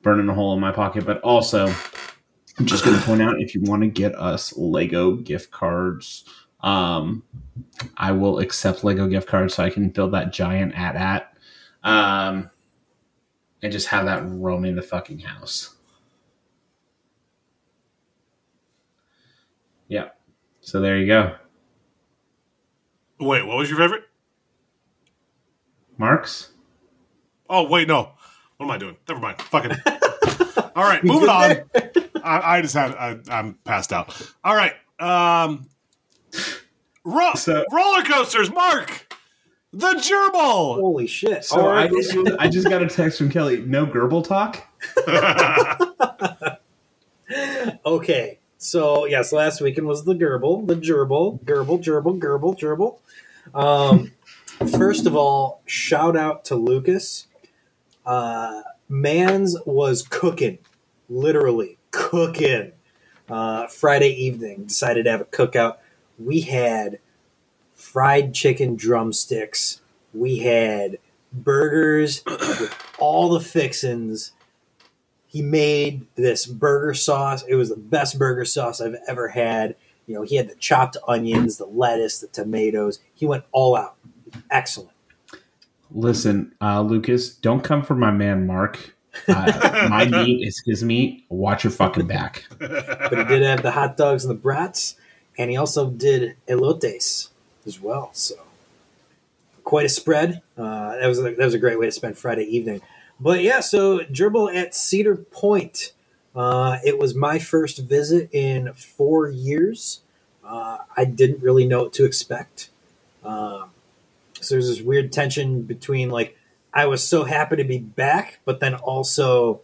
burning a hole in my pocket. But also, I'm just going to point out if you want to get us Lego gift cards, um, I will accept Lego gift cards so I can build that giant AT-AT. Um, and just have that roaming the fucking house. Yeah. So there you go. Wait, what was your favorite? Marks? Oh, wait, no. What am I doing? Never mind. Fucking. All right, moving on. I, I just had I, I'm passed out. All right. Um, ro- So- roller coasters. Mark, the gerbil. Holy shit! So All I, just, I just got a text from Kelly. No gerbil talk. Okay, so yes, last weekend was the gerbil, the gerbil, gerbil, gerbil, gerbil, gerbil. Um, first of all, shout out to Lucas. Uh, Mans was cooking, literally cooking. Uh, Friday evening, decided to have a cookout. We had fried chicken drumsticks. We had burgers with all the fixins he made this burger sauce. It was the best burger sauce I've ever had. You know, he had the chopped onions, the lettuce, the tomatoes. He went all out. Excellent. Listen, uh, Lucas, don't come for my man Mark. Uh, my meat is his meat. Watch your fucking back. But he did have the hot dogs and the brats, and he also did elotes as well. So quite a spread. Uh, that was a, that was a great way to spend Friday evening. But yeah, so gerbil at Cedar Point. Uh, it was my first visit in four years. Uh, I didn't really know what to expect. Um, so there's this weird tension between like I was so happy to be back, but then also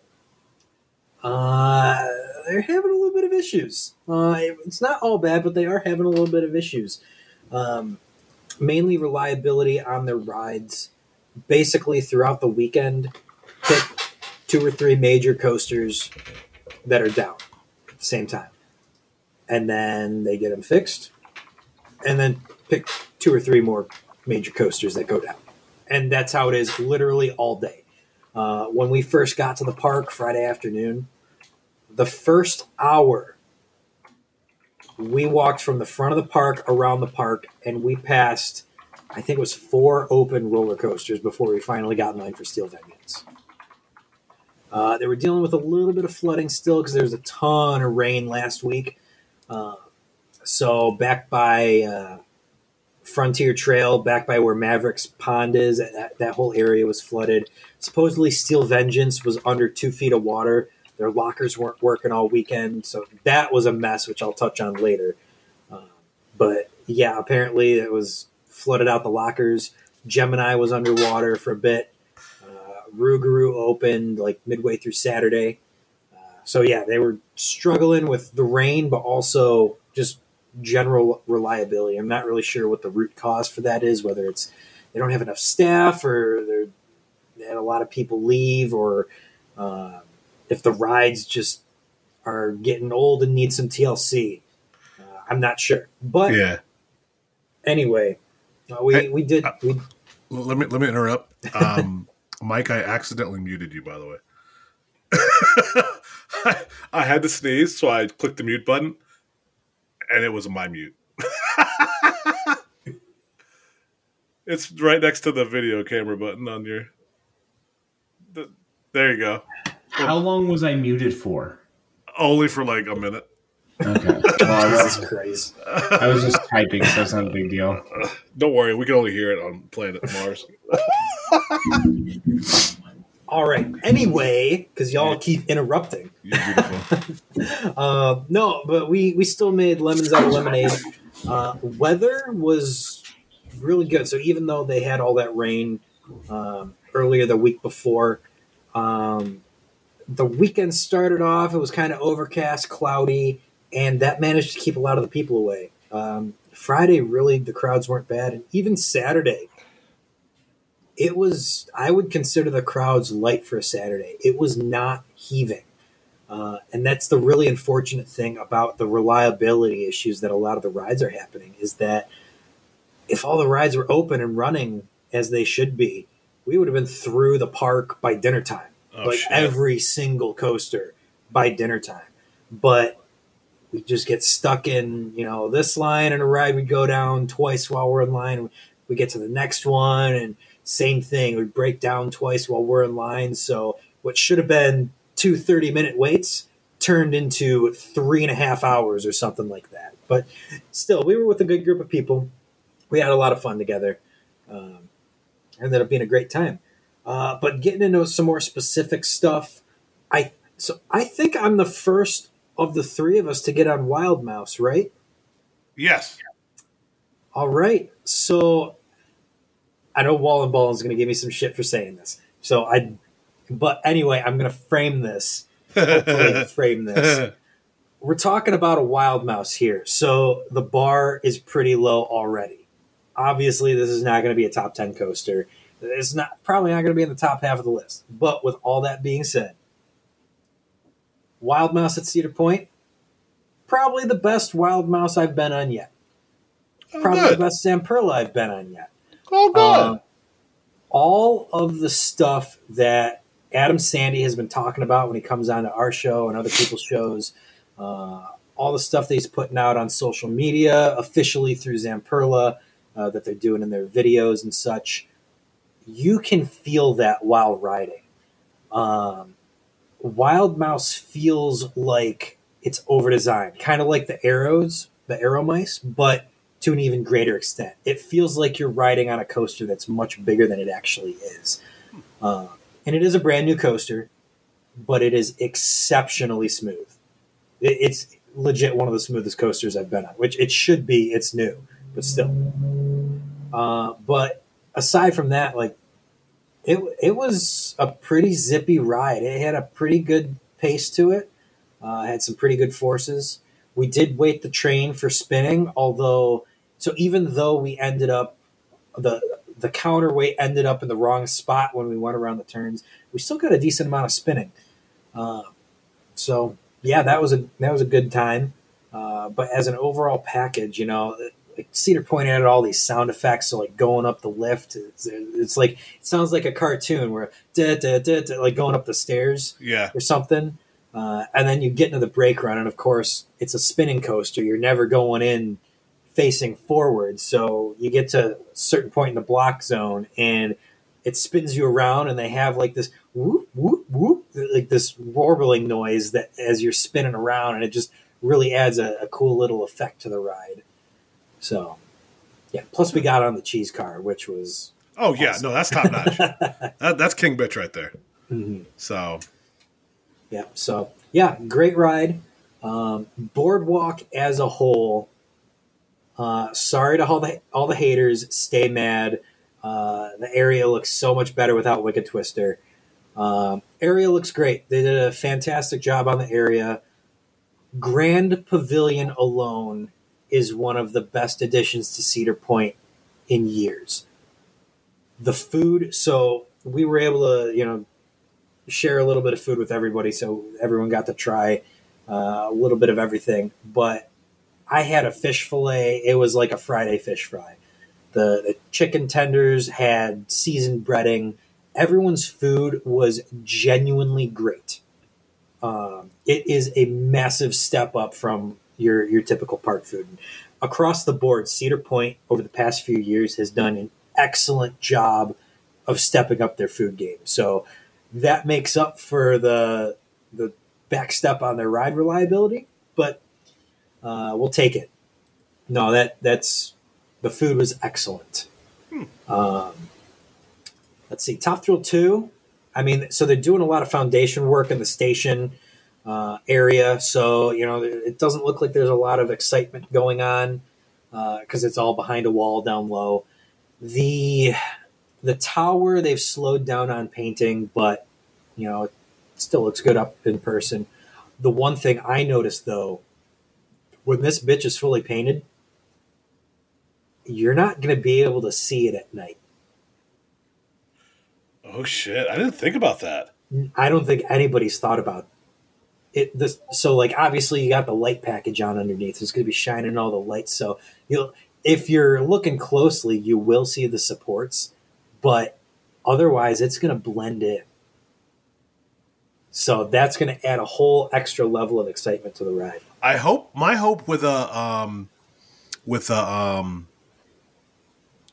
uh, they're having a little bit of issues. Uh, it- it's not all bad, but they are having a little bit of issues. Um, mainly reliability on their rides. Basically, throughout the weekend, pick two or three major coasters that are down at the same time, and then they get them fixed, and then pick two or three more major coasters that go down, and that's how it is literally all day. Uh, when we first got to the park Friday afternoon, the first hour we walked from the front of the park around the park and we passed i think it was four open roller coasters before we finally got in line for steel vengeance. Uh, they were dealing with a little bit of flooding still because there was a ton of rain last week. Uh, so back by uh, frontier trail back by where mavericks pond is that, that whole area was flooded supposedly steel vengeance was under two feet of water their lockers weren't working all weekend, so that was a mess, which I'll touch on later. Um, but yeah, apparently it was flooded out the lockers. Gemini was underwater for a bit. Uh, Rougarou opened like midway through Saturday. Uh, so yeah, they were struggling with the rain, but also just general reliability. I'm not really sure what the root cause for that is, whether it's they don't have enough staff or they're, they had a lot of people leave or uh, if the rides just are getting old and need some TLC. Uh, I'm not sure, but yeah. anyway, uh, we Hey, we did uh, we Let me let me interrupt. Um, Mike, I accidentally muted you. By the way, I, I had to sneeze, so I clicked the mute button, and it was my mute. it's right next to the video camera button on your. The, There you go. How long was I muted for? Only for like a minute. Okay. Well, I, Jesus was, Christ. I was just typing, so it's not a big deal. Don't worry, we can only hear it on planet Mars. All right. Anyway, because y'all keep interrupting. Uh, no, but we we still made lemons out of lemonade. Uh, weather was really good. So even though they had all that rain um, earlier the week before, um, the weekend started off. It was kind of overcast, cloudy, and that managed to keep a lot of the people away. Um, Friday, really, the crowds weren't bad, and even Saturday, it was. I would consider the crowds light for a Saturday. It was not heaving. Uh, and that's the really unfortunate thing about the reliability issues that a lot of the rides are happening is that if all the rides were open and running as they should be, we would have been through the park by dinner time. Oh, like shit. every single coaster by dinner time. But we just get stuck in, you know, this line and a ride we go down twice while we're in line. We get to the next one and same thing. We break down twice while we're in line. So what should have been two 30 minute waits turned into three and a half hours or something like that. But still, we were with a good group of people. We had a lot of fun together. Um, ended up being a great time. Uh, but getting into some more specific stuff, I so I think I'm the first of the three of us to get on Wild Mouse, right? yes. All right. So I know Wall and Ball is going to give me some shit for saying this. So I, but anyway, I'm going to frame this. Hopefully frame this. We're talking about a wild mouse here. So the bar is pretty low already. Obviously, this is not going to be a top 10 coaster. It's not probably not going to be in the top half of the list. But with all that being said, Wild Mouse at Cedar Point, probably the best Wild Mouse I've been on yet. Oh, Probably good. the best Zamperla I've been on yet. Oh, good. Um, all of the stuff that Adam Sandy has been talking about when he comes on to our show and other people's shows, uh, all the stuff that he's putting out on social media officially through Zamperla uh, that they're doing in their videos and such, you can feel that while riding. Um, Wild Mouse feels like it's over designed, kind of like the arrows, the arrow mice, but to an even greater extent. It feels like you're riding on a coaster that's much bigger than it actually is. Uh, and it is a brand new coaster, but it is exceptionally smooth. It, it's legit one of the smoothest coasters I've been on, which it should be. It's new, but still. Uh, but aside from that, like it, it was a pretty zippy ride. It had a pretty good pace to it. Uh, had some pretty good forces. We did wait the train for spinning, although so even though we ended up the the counterweight ended up in the wrong spot when we went around the turns, we still got a decent amount of spinning. Uh, so yeah, that was a that was a good time. Uh, but as an overall package, you know, like Cedar Point added all these sound effects, so like going up the lift, it's, it's like it sounds like a cartoon where da, da, da, da, like going up the stairs yeah. or something. Uh, and then you get into the brake run, and of course, it's a spinning coaster. You're never going in facing forward. So you get to a certain point in the block zone, and it spins you around, and they have like this whoop, whoop, whoop, like this warbling noise that as you're spinning around, and it just really adds a, a cool little effect to the ride. So, yeah. Plus, we got on the cheese car, which was Oh, yeah. No, that's top notch. that, that's King Bitch right there. mhm. So, Yeah. So yeah, great ride. Um, boardwalk as a whole. Uh, sorry to all the all the haters. Stay mad. Uh, the area looks so much better without Wicked Twister. Um, area looks great. They did a fantastic job on the area. Grand Pavilion alone is one of the best additions to Cedar Point in years. The food, so we were able to, you know, share a little bit of food with everybody, so everyone got to try uh, a little bit of everything. But I had a fish fillet. It was like a Friday fish fry. The, the chicken tenders had seasoned breading. Everyone's food was genuinely great. Um, it is a massive step up from your your typical park food. Across the board, Cedar Point over the past few years has done an excellent job of stepping up their food game. So that makes up for the the back step on their ride reliability, but uh, we'll take it. No, that that's the food was excellent. Um, let's see, Top Thrill two. I mean, so they're doing a lot of foundation work in the station uh, area, so you know it doesn't look like there's a lot of excitement going on because it's all behind a wall down low. The the tower they've slowed down on painting, but you know it still looks good up in person. The one thing I noticed though, when this bitch is fully painted, you're not going to be able to see it at night. Oh shit! I didn't think about that. I don't think anybody's thought about it. This so like obviously you got the light package on underneath. It's going to be shining all the lights. So you'll if you're looking closely, you will see the supports, but otherwise it's going to blend in. So that's going to add a whole extra level of excitement to the ride. I hope my hope with a um with a um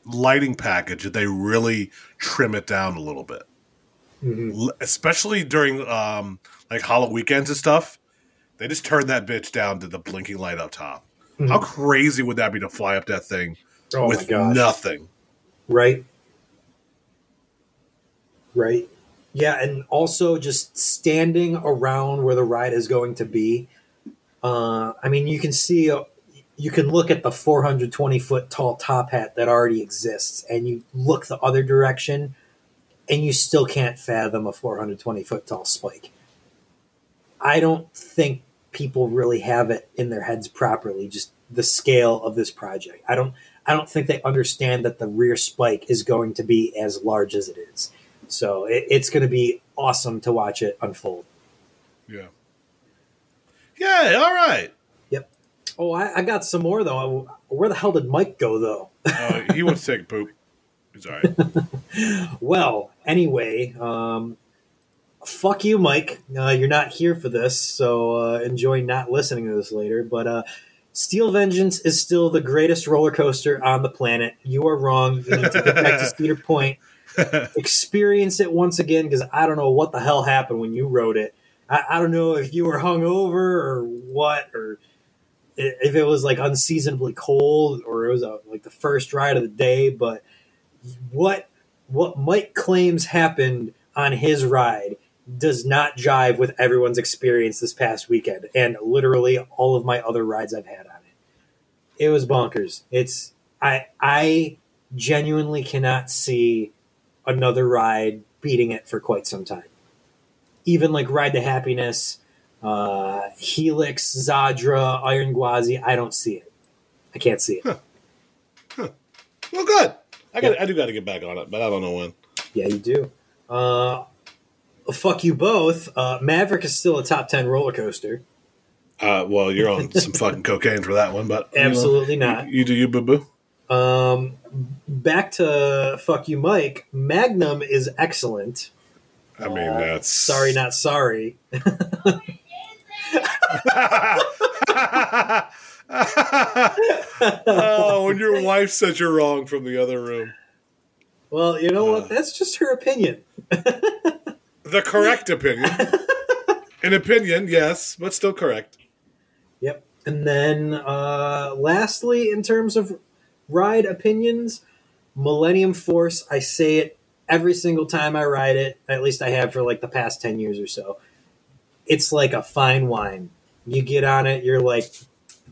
lighting package that they really trim it down a little bit. L- especially during um like Halloween weekends and stuff. They just turn that bitch down to the blinking light up top. How crazy would that be to fly up that thing Oh with nothing? Right. Right. Yeah, and also just standing around where the ride is going to be. Uh, I mean, you can see, uh, you can look at the 420 foot tall top hat that already exists, and you look the other direction, and you still can't fathom a 420 foot tall spike. I don't think people really have it in their heads properly. Just the scale of this project. I don't. I don't think they understand that the rear spike is going to be as large as it is. So it, it's going to be awesome to watch it unfold. Yeah. Yeah, all right. Yep. Oh, I, I got some more though. Where the hell did Mike go though? Uh, he take a poop. He's all right. Well, anyway, um, fuck you, Mike. Uh, you're not here for this, so uh, enjoy not listening to this later. But uh, Steel Vengeance is still the greatest roller coaster on the planet. You are wrong. You need to get back to Cedar Point, experience it once again, because I don't know what the hell happened when you wrote it. I, I don't know if you were hungover or what, or if it was like unseasonably cold, or it was a, like the first ride of the day. But what what Mike claims happened on his ride does not jive with everyone's experience this past weekend and literally all of my other rides I've had on it. It was bonkers. It's I I genuinely cannot see another ride beating it for quite some time. Even like Ride to Happiness, uh, Helix, Zadra, Iron Gwazi, I don't see it. I can't see it. well, good. I got. I do got to get back on it, but I don't know when. Yeah, you do. Uh, fuck you both. Uh, Maverick is still a top 10 roller coaster. Uh, well, you're on some fucking cocaine for that one, but you know, Absolutely not. You, you do you, boo boo. Um, back to fuck you, Mike. Magnum is excellent. I mean, Uh, that's Sorry, not sorry. oh, when your wife says you're wrong from the other room. Well, you know Uh. what? That's just her opinion. The correct opinion. An opinion, yes, but still correct. Yep. And then, uh, lastly, in terms of ride opinions, Millennium Force, I say it every single time I ride it, at least I have for like the past 10 years or so. It's like a fine wine. You get on it, you're like,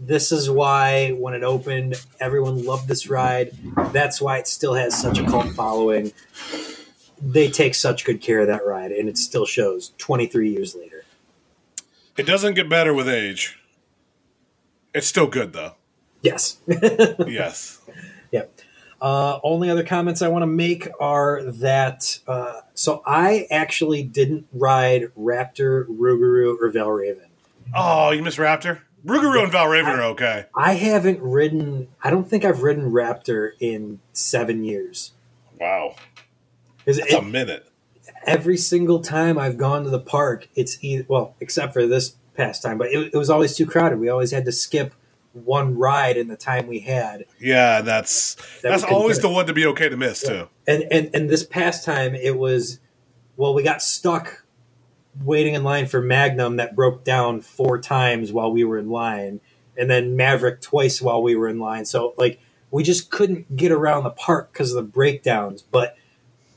this is why when it opened, everyone loved this ride. That's why it still has such a cult following. They take such good care of that ride, and it still shows 23 years later. It doesn't get better with age. It's still good though. Yes. Yes. Uh, only other comments I want to make are that uh, so I actually didn't ride Raptor, Rougarou, or Valraven. Oh, you missed Raptor. Rougarou and Valraven are okay. I haven't ridden. I don't think I've ridden Raptor in seven years. Wow, that's it- a minute. every single time I've gone to the park, it's either well, except for this past time, but it, it was always too crowded. We always had to skip one ride in the time we had. Yeah, that's That that's always the one to be okay to miss Yeah. too. And and and this past time it was well, we got stuck waiting in line for Magnum that broke down four times while we were in line, and then Maverick twice while we were in line. So like we just couldn't get around the park because of the breakdowns. But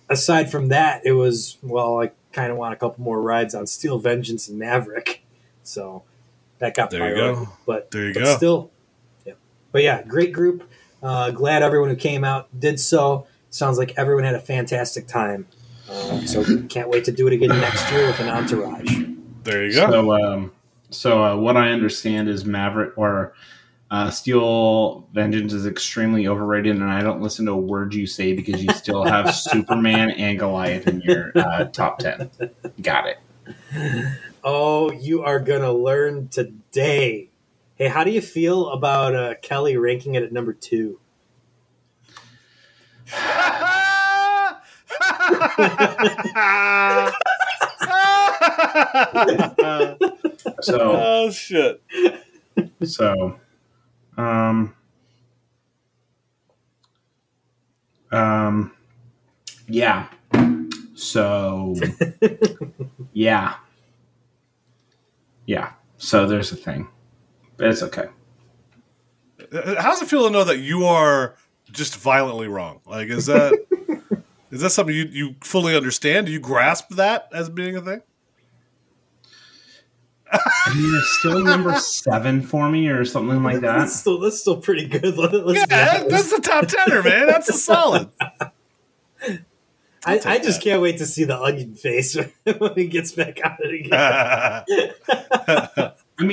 aside from that, it was well, I kind of want a couple more rides on Steel Vengeance and Maverick, so that got There you go. But There you but go. Still. But yeah, great group. Uh, glad everyone who came out did so. Sounds like everyone had a fantastic time. Uh, so can't wait to do it again next year with an entourage. There you go. So, um, so uh, what I understand is Maverick or uh, Steel Vengeance is extremely overrated, and I don't listen to a word you say because you still have Superman and Goliath in your uh, top ten. Got it. Oh, you are gonna learn today. Hey, how do you feel about uh, Kelly ranking it at number two? So, oh shit! so, um, um, yeah. So, yeah, yeah. So there's a thing, but it's okay. Uh, how's it feel to know that you are just violently wrong? Like, is that is that something you you fully understand? Do you grasp that as being a thing? I mean, it's still number seven for me, or something like that. That's still that's still pretty good. Let, us Yeah, that- that's the top tenner, man. That's a solid. I, I just that. can't wait to see the onion face when he gets back on it again. I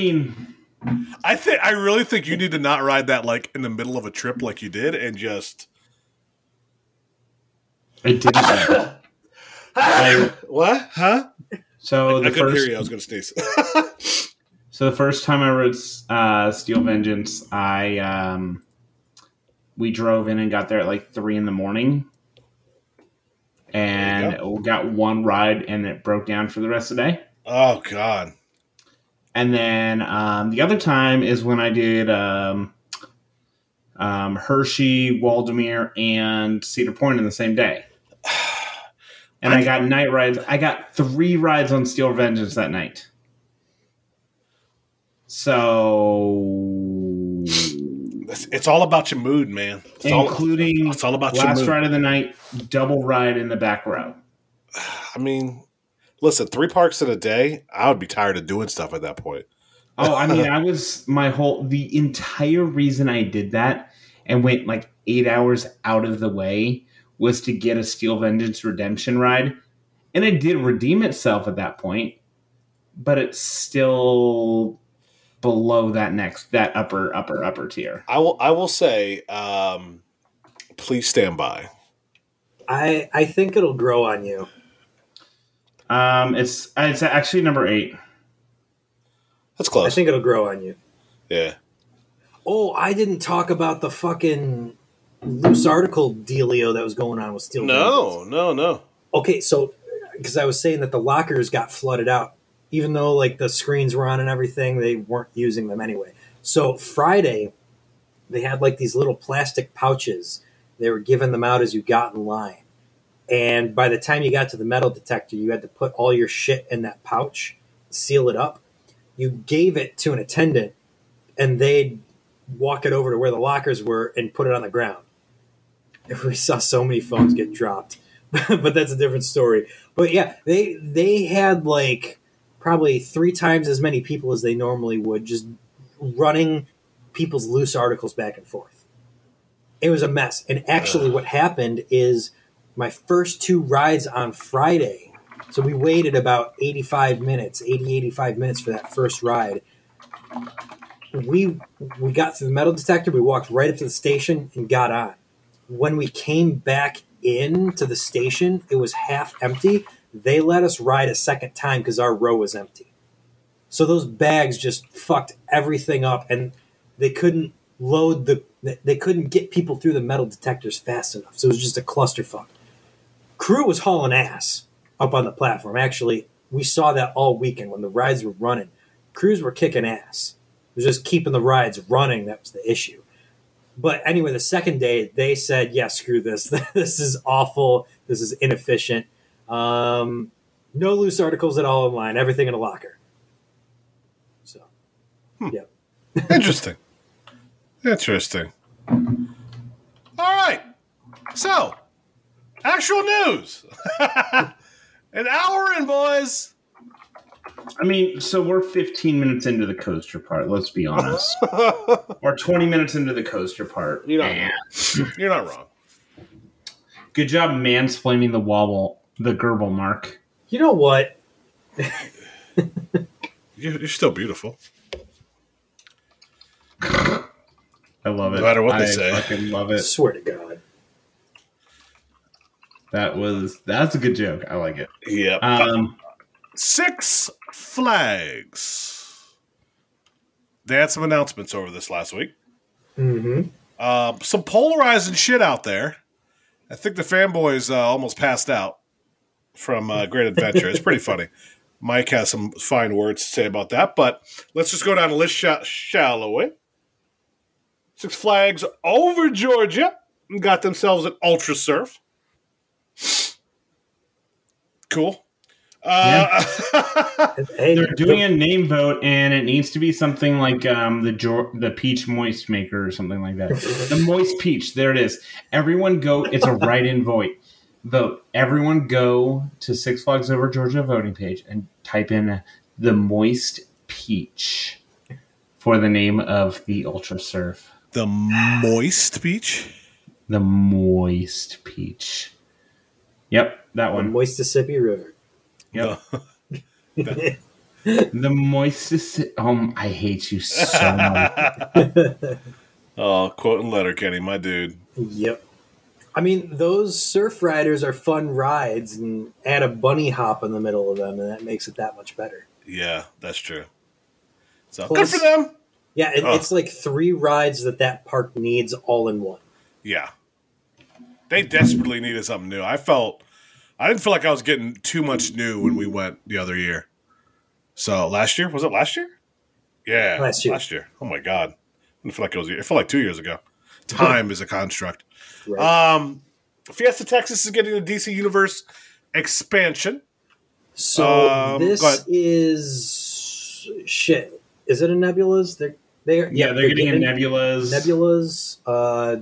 I think I really think you need to not ride that like in the middle of a trip like you did, and just I didn't. I- what? Huh? so the I couldn't first, hear you. I was going to sneeze. so the first time I rode uh, Steel Vengeance, I um, we drove in and got there at like three in the morning, and There we got one ride, and it broke down for the rest of the day. oh God. And then um, the other time is when I did um, um, Hershey, Waldameer, and Cedar Point in the same day. And I got night rides. I got three rides on Steel Vengeance that night. So, It's, it's all about your mood, man. It's all, including it's all about your last ride of the night, double ride in the back row. I mean, listen, three parks in a day, I would be tired of doing stuff at that point. Oh, I mean, I was my whole the entire reason I did that and went like eight hours out of the way was to get a Steel Vengeance Redemption ride, and it did redeem itself at that point, but it's still below that next that upper upper upper tier. I will. I will say, um, please stand by. I I think it'll grow on you. Um, it's it's actually number eight. That's close. I think it'll grow on you. yeah. Oh, I didn't talk about the fucking loose article dealio that was going on with Steel. No, no, no. Okay, so because I was saying that the lockers got flooded out, even though like the screens were on and everything, they weren't using them anyway. So Friday, they had like these little plastic pouches. They were giving them out as you got in line, and by the time you got to the metal detector, you had to put all your shit in that pouch, seal it up. You gave it to an attendant, and they'd walk it over to where the lockers were and put it on the ground. We saw so many phones get dropped, but that's a different story. But yeah, they they had like probably three times as many people as they normally would, just running people's loose articles back and forth. It was a mess. And actually, what happened is my first two rides on Friday. So we waited about 85 minutes, 80, 85 minutes for that first ride. We we got through the metal detector, we walked right up to the station and got on. When we came back in to the station, it was half empty. They let us ride a second time because our row was empty. So those bags just fucked everything up and they couldn't load the they couldn't get people through the metal detectors fast enough. So it was just a clusterfuck. Crew was hauling ass up on the platform. Actually, we saw that all weekend when the rides were running. Crews were kicking ass. It was just keeping the rides running that was the issue. But anyway, the second day they said, "Yeah, screw this. this is awful. This is inefficient." Um, No loose articles at all in line. Everything in a locker. So, yeah. Interesting. Interesting. All right. So, actual news. An hour in, boys. I mean, so we're 15 minutes into the coaster part. Let's be honest. or 20 minutes into the coaster part. You're not, you're not wrong. Good job mansplaining the wobble, the Gerbil mark. You know what? You're, you're still beautiful. I love it. No matter what they say, I say. fucking love I it. swear to God. That was that's a good joke. I like it. Yep. Um, Six Flags. They had some announcements over this last week. hmm Um, some polarizing shit out there. I think the fanboys uh, almost passed out from uh, Great Adventure. it's pretty funny. Mike has some fine words to say about that, but let's just go down the list, sh- shall we? Six Flags over Georgia got themselves an Ultra Surf. Cool. Uh, Hey, they're doing a name vote, and it needs to be something like um, the jo- the peach moist maker or something like that. the moist peach. There it is. Everyone go. It's a write-in vote. Vote. Everyone go to Six Flags Over Georgia voting page and type in the moist peach for the name of the Ultra Surf. the moist peach. The moist peach. Yep, that one. the one. Mississippi River. Yep. The moistest. Oh, um, I hate you so much. oh, quote and letter, Kenny, my dude. Yep. I mean, those surf riders are fun rides, and add a bunny hop in the middle of them, and that makes it that much better. Yeah, that's true. So Plus- good for them. Yeah, it, Oh. it's like three rides that that park needs all in one. Yeah. They desperately needed something new. I felt I didn't feel like I was getting too much new when we went the other year. So last year was it last year? Yeah, Last year. Last year. Oh my god, I didn't feel like it was. It felt like two years ago. Time is a construct. Right? Um, Fiesta Texas is getting a DC Universe expansion. so um, this is shit. Is it a nebula's? They're they're Yeah, they're getting a giving nebulas. Nebula's, uh,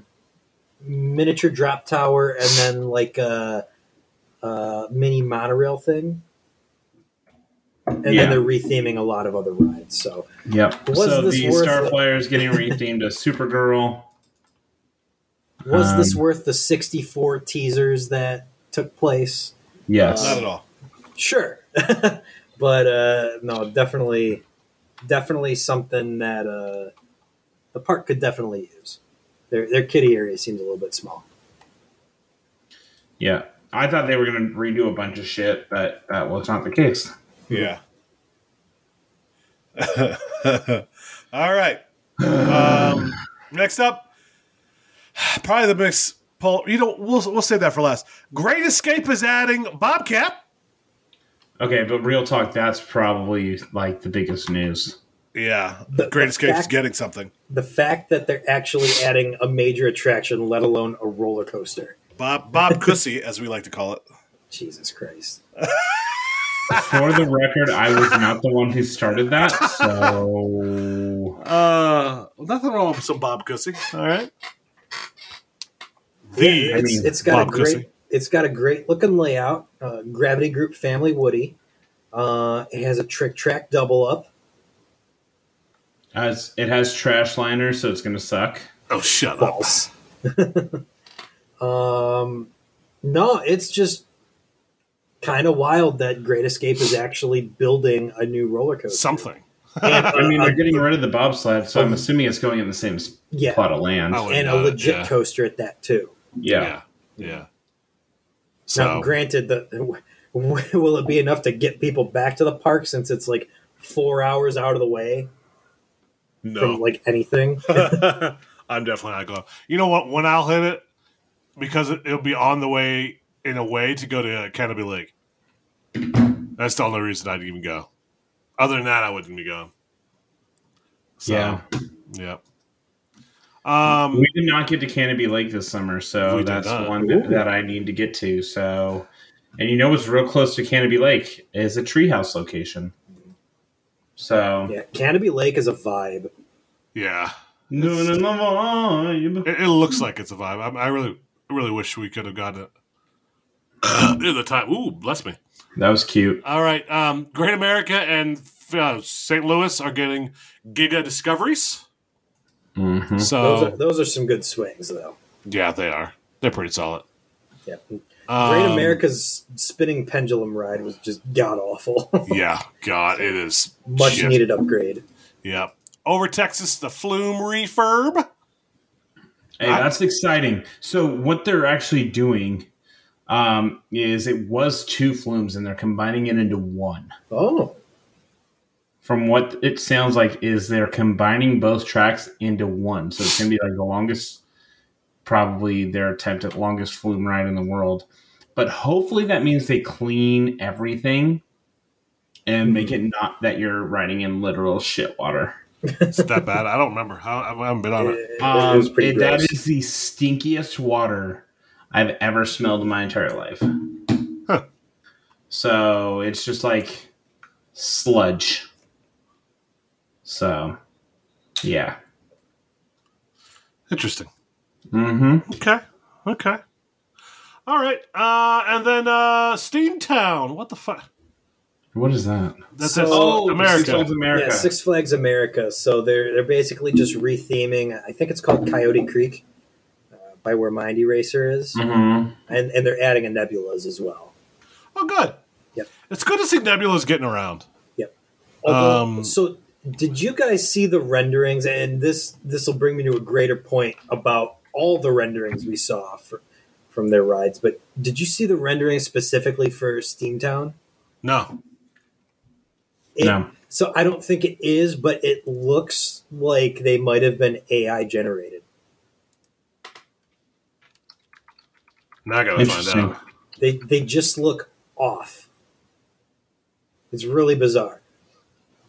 miniature drop tower, and then like a, a mini monorail thing. And Yeah. then they're retheming a lot of other rides. So Yep. Was so this the worth it? Starflyer is getting rethemed to Supergirl. was this Um, worth the 64 teasers that took place? Yes. Not at all. Sure. but uh, no, definitely definitely something that uh, the park could definitely use. Their their kitty area seems a little bit small. yeah. I thought they were going to redo a bunch of shit, but that was not the case. Yeah. All right. Um, next up, probably the mix. Paul, you know, we'll we'll save that for last. Great Escape is adding Bobcat. Okay, but real talk, that's probably like the biggest news. Yeah, The- Great the Escape is getting something. The fact that they're actually adding a major attraction, let alone a roller coaster. Bob Bob Cussy, as we like to call it. Jesus Christ. For the record, I was not the one who started that, so Uh, nothing wrong with some Bob Cussy. All right. The Yeah, it's, mean, it's got Bob a great Cussy. it's got a great looking layout. Uh, Gravity Group Family Woody. Uh, it has a trick track double up. As it has trash liners, so it's going to suck. oh, shut up. False. um, no, it's just kind of wild that Great Escape is actually building a new roller coaster. Something. And, I mean, uh, they're getting rid of the bobsled, so I'm assuming it's going in the same yeah, plot of land. Oh, and a uh, legit yeah. coaster at that too. yeah. Yeah. Yeah. now, So granted, the will it be enough to get people back to the park since it's like four hours out of the way from no, like anything? I'm definitely not going. You know what? When I'll hit it, because it, it'll be on the way in a way to go to Canobie Lake. That's the only reason I'd even go. Other than that, I wouldn't be going. So, Yeah. yeah. Um, We did not get to Canobie Lake this summer, so that's one Ooh. that, that I need to get to. So And you know what's real close to Canobie Lake is a treehouse location. So Yeah, Canobie Lake is a vibe. Yeah, doing in the vibe. it, it looks like it's a vibe. I, I really, really wish we could have gotten it in the time. Ooh, bless me. That was cute. All right, um, Great America and uh, St. Louis are getting Giga Discoveries. Mm-hmm. Those So are, those are some good swings, though. yeah, they are. They're pretty solid. Yeah. Um, Great America's spinning pendulum ride was just god awful. Yeah, God, it is Much shit. needed upgrade. Yeah. Over Texas, the Flume refurb. Hey, that's exciting. So what they're actually doing um, is it was two flumes and they're combining it into one. Oh, From what it sounds like, is they're combining both tracks into one. So it's gonna be like the longest, probably their attempt at longest flume ride in the world. But hopefully that means they clean everything and make it not that you're riding in literal shit water. It's that bad. I don't remember. I, I haven't been on it. it, Um, was pretty it- that gross. is the stinkiest water I've ever smelled in my entire life. Huh. So it's just like sludge. So, yeah. Interesting. Mm-hmm. Okay. Okay. All right. Uh, and then uh, Steamtown. What the fuck? What is that? That's So- Oh, America. Six Flags America. Yeah, Six Flags America. So they're they're basically just retheming. I think it's called Coyote Creek, uh, by where Mind Eraser is, Mm-hmm. and and they're adding a Nebulas as well. Oh, good. Yep. It's good to see Nebula's getting around. Although, Um, so did you guys see the renderings? And this this will bring me to a greater point about all the renderings we saw for, from their rides. But did you see the rendering specifically for Steamtown? No. It, No. So I don't think it is, but it looks like they might have been AI generated. Now I gotta find out. They they just look off. It's really bizarre.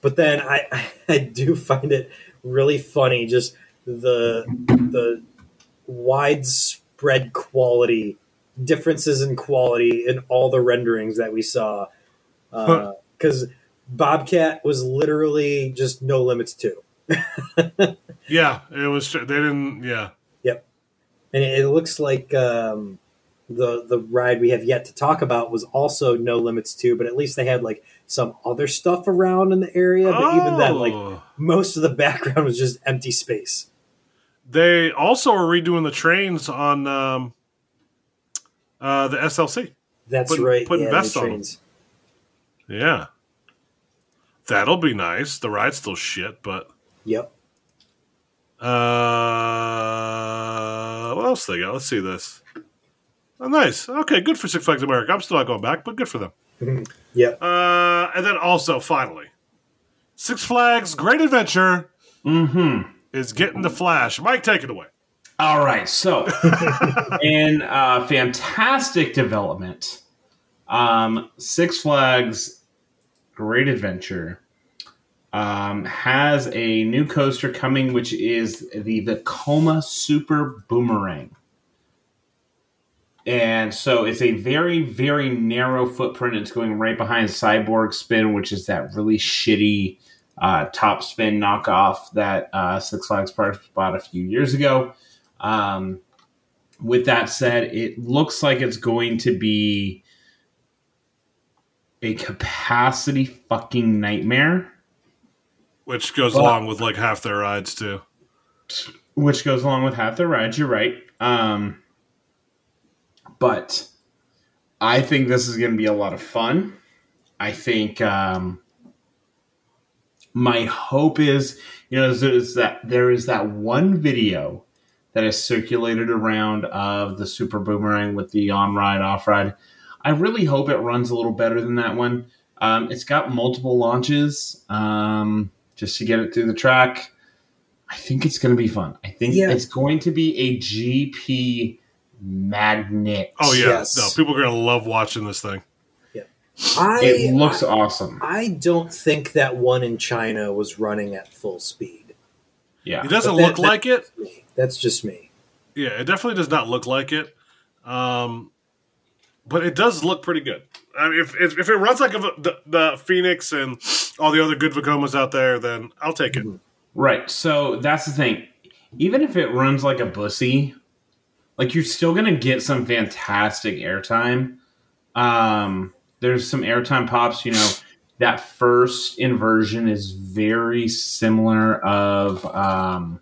But then I I do find it really funny just the the widespread quality differences in quality in all the renderings that we saw uh, because Bobcat was literally just no limits two. Yeah, it was. They didn't. Yeah. Yep. And it, it looks like um, the the ride we have yet to talk about was also no limits too but at least they had like some other stuff around in the area but even then like Oh. most of the background was just empty space They also are redoing the trains on um, uh, the SLC. that's Putting- right putting yeah, vests on trains. Yeah. That'll be nice. The ride's still shit, but yep uh, what else they got? Let's see this. Oh, nice. Okay, good for Six Flags America. I'm still not going back, but good for them. yep Uh, and then also, finally, Six Flags Great Adventure Mm-hmm. is getting the Flash. Mike, take it away. All right. So, in uh, fantastic development, um, Six Flags Great Adventure um, has a new coaster coming, which is the Vekoma Super Boomerang. And so it's a very, very narrow footprint. It's going right behind Cyborg Spin, which is that really shitty uh, top spin knockoff that uh, Six Flags Parks bought a few years ago. Um, with that said, it looks like it's going to be a capacity fucking nightmare, Which goes Well- along with like half their rides too. which goes along with half the rides. You're right. Um, but I think this is going to be a lot of fun. I think um, my hope is, you know, is that there is that one video that is circulated around of the Super Boomerang with the on ride, off ride. I really hope it runs a little better than that one. Um, it's got multiple launches um, just to get it through the track. I think it's going to be fun. I think Yeah. it's going to be a GP magnet. Oh yeah, Yes. no, people are gonna love watching this thing. I It looks awesome. I don't think that one in China was running at full speed. Yeah. It doesn't that- look like it. That's just me. Yeah, it definitely does not look like it. Um, but it does look pretty good. I mean, if if, if it runs like a, the, the Phoenix and all the other good Vekomas out there, then I'll take it. Right. So that's the thing. Even if it runs like a bussy, like you're still gonna get some fantastic airtime. Um, there's some airtime pops. You know, that first inversion is very similar of um,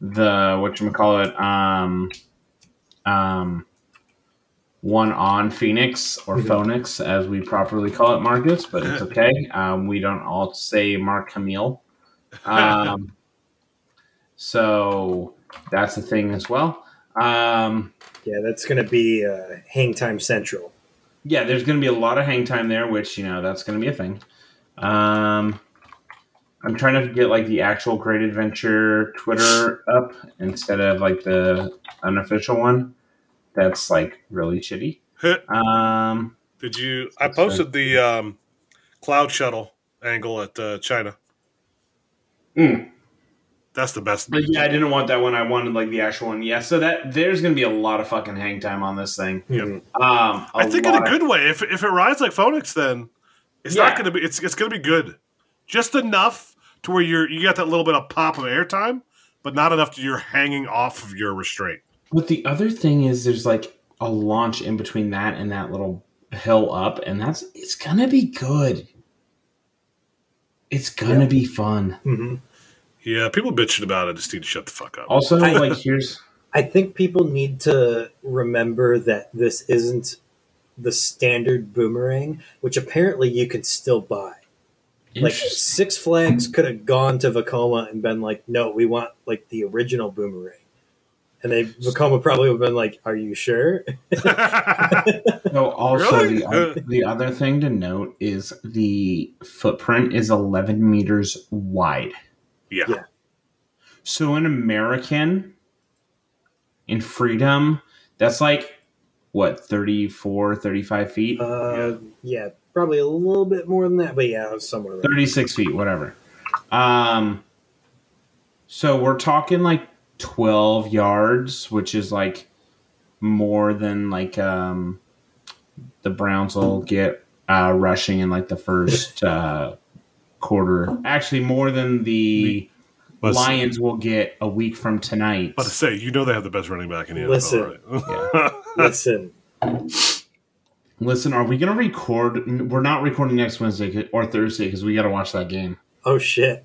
the what you call it um, um, one on Phoenix or Mhm. Phoenix as we properly call it, Marcus. But it's okay. Um, we don't all say Mark Camille. Um, so that's the thing as well. Um, Yeah, that's going to be uh, Hang Time Central. yeah, there's going to be a lot of hang time there, which you know that's going to be a thing. Um, I'm trying to get like the actual Great Adventure Twitter up instead of like the unofficial one. That's like really shitty. Um, Did you? I posted the um, cloud shuttle angle at uh, China. Mm. That's the best. but yeah, I didn't want that one. I wanted like the actual one. Yeah, so that there's going to be a lot of fucking hang time on this thing. Yep. Mhm. Um, I think in a good way. If if it rides like Phoenix, then it's Yeah. not going to be. It's it's going to be good, just enough to where you're you got that little bit of pop of airtime, but not enough to you're hanging off of your restraint. But the other thing is, there's like a launch in between that and that little hill up, and that's it's gonna be good. It's gonna Yeah. be fun. Mhm. Yeah, people bitching about it just need to shut the fuck up. Also, I- like here's I think people need to remember that this isn't the standard boomerang, which apparently you can still buy. Like Six Flags could have gone to Vekoma and been like, "No, we want like the original boomerang," and they Vekoma probably would have been like, "Are you sure?" So also Really? the, the other thing to note is the footprint is 11 meters wide. yeah. Yeah. So an American, in Freedom, that's like what 34, 35 feet, Uh, yeah, probably a little bit more than that, but yeah, it was somewhere. 36 feet, whatever. Um, so we're talking like 12 yards, which is like more than like um, the Browns will get uh, rushing in like the first uh, quarter. Actually, more than the But, Lions will get a week from tonight. but to say, you know they have the best running back in the Listen. NFL, right? Listen, Listen, are we going to record? We're not recording next Wednesday or Thursday because we got to watch that game. oh shit,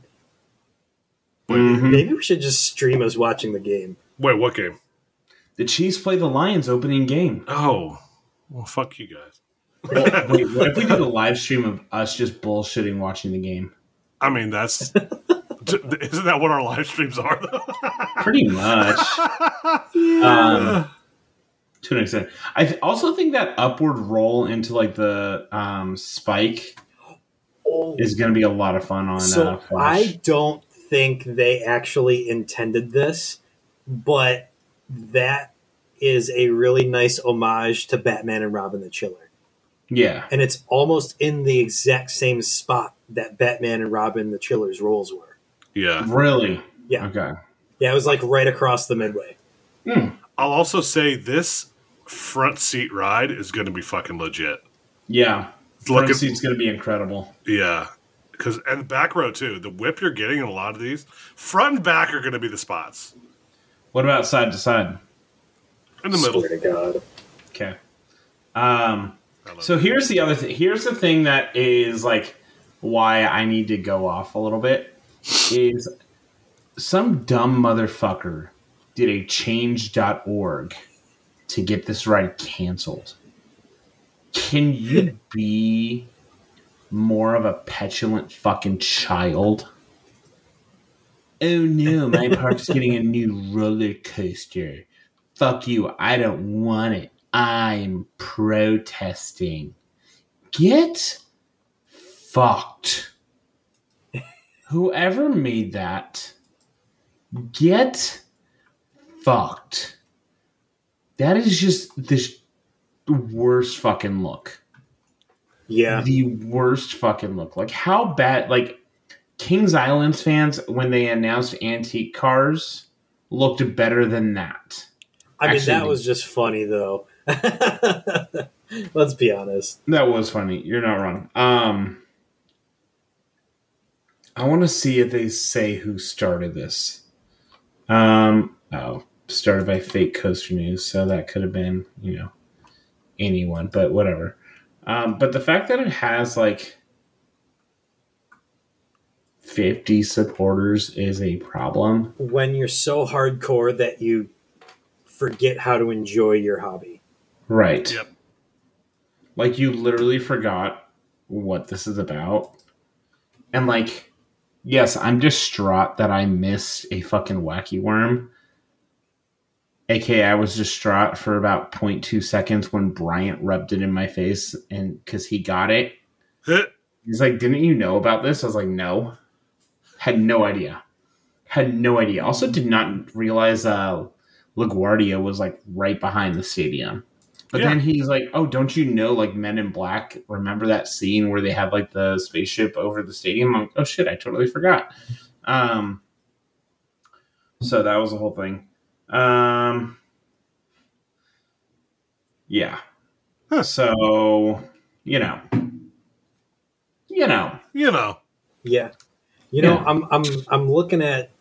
Mhm. maybe we should just stream us watching the game. Wait, what game? The Chiefs play the Lions opening game. Oh, well, fuck you guys. Wait, what if we did a live stream of us just bullshitting watching the game? I mean, that's isn't that what our live streams are? though? Pretty much. Um, to an extent. I th- also think that upward roll into like the um, spike Oh, is going to be a lot of fun on uh, so Flash. I don't think they actually intended this, but that is a really nice homage to Batman and Robin the Chiller. yeah. And it's almost in the exact same spot that Batman and Robin the Chiller's roles were. yeah. Really? Yeah. Okay. Yeah, it was like right across the midway. Hmm. I'll also say this front seat ride is going to be fucking legit. Yeah. Look Front at seat's going to be incredible. yeah, because and back row too. The whip you're getting in a lot of these front and back are going to be the spots What about side to side? in the middle. Swear to God. Okay. Um, I love so here's the other thing. Here's the thing that is like why I need to go off a little bit is some dumb motherfucker did a change.org to get this ride canceled. Can you be more of a petulant fucking child? Oh no, my park's getting a new roller coaster. Fuck you, I don't want it. I'm protesting. Get fucked. Whoever made that, get fucked. That is just the worst fucking look. Yeah. The worst fucking look. Like, how bad, like, Kings Island fans, when they announced antique cars, looked better than that. I mean, Actually, that was just funny though. Let's be honest. That was funny. You're not wrong. Um, I want to see if they say who started this. Um, oh, started by fake coaster news, so that could have been you know anyone, but whatever. Um, but the fact that it has like 50 supporters is a problem. When you're so hardcore that you forget how to enjoy your hobby. Right. Yep. Like you literally forgot what this is about. And like, yes, I'm distraught that I missed a fucking wacky worm. AKA, I was distraught for about 0.2 seconds when Bryant rubbed it in my face and because he got it. He's like, Didn't you know about this? I was like, No. Had no idea. Had no idea. Also, did not realize uh, LaGuardia was like right behind the stadium. But Yeah. then he's like, "Oh, don't you know like Men in Black? Remember that scene where they have like the spaceship over the stadium?" I'm like, "Oh shit, I totally forgot." Um, so that was the whole thing. Um, yeah. Huh. So you know, you know, You know. Yeah. You know, Yeah. I'm I'm I'm looking at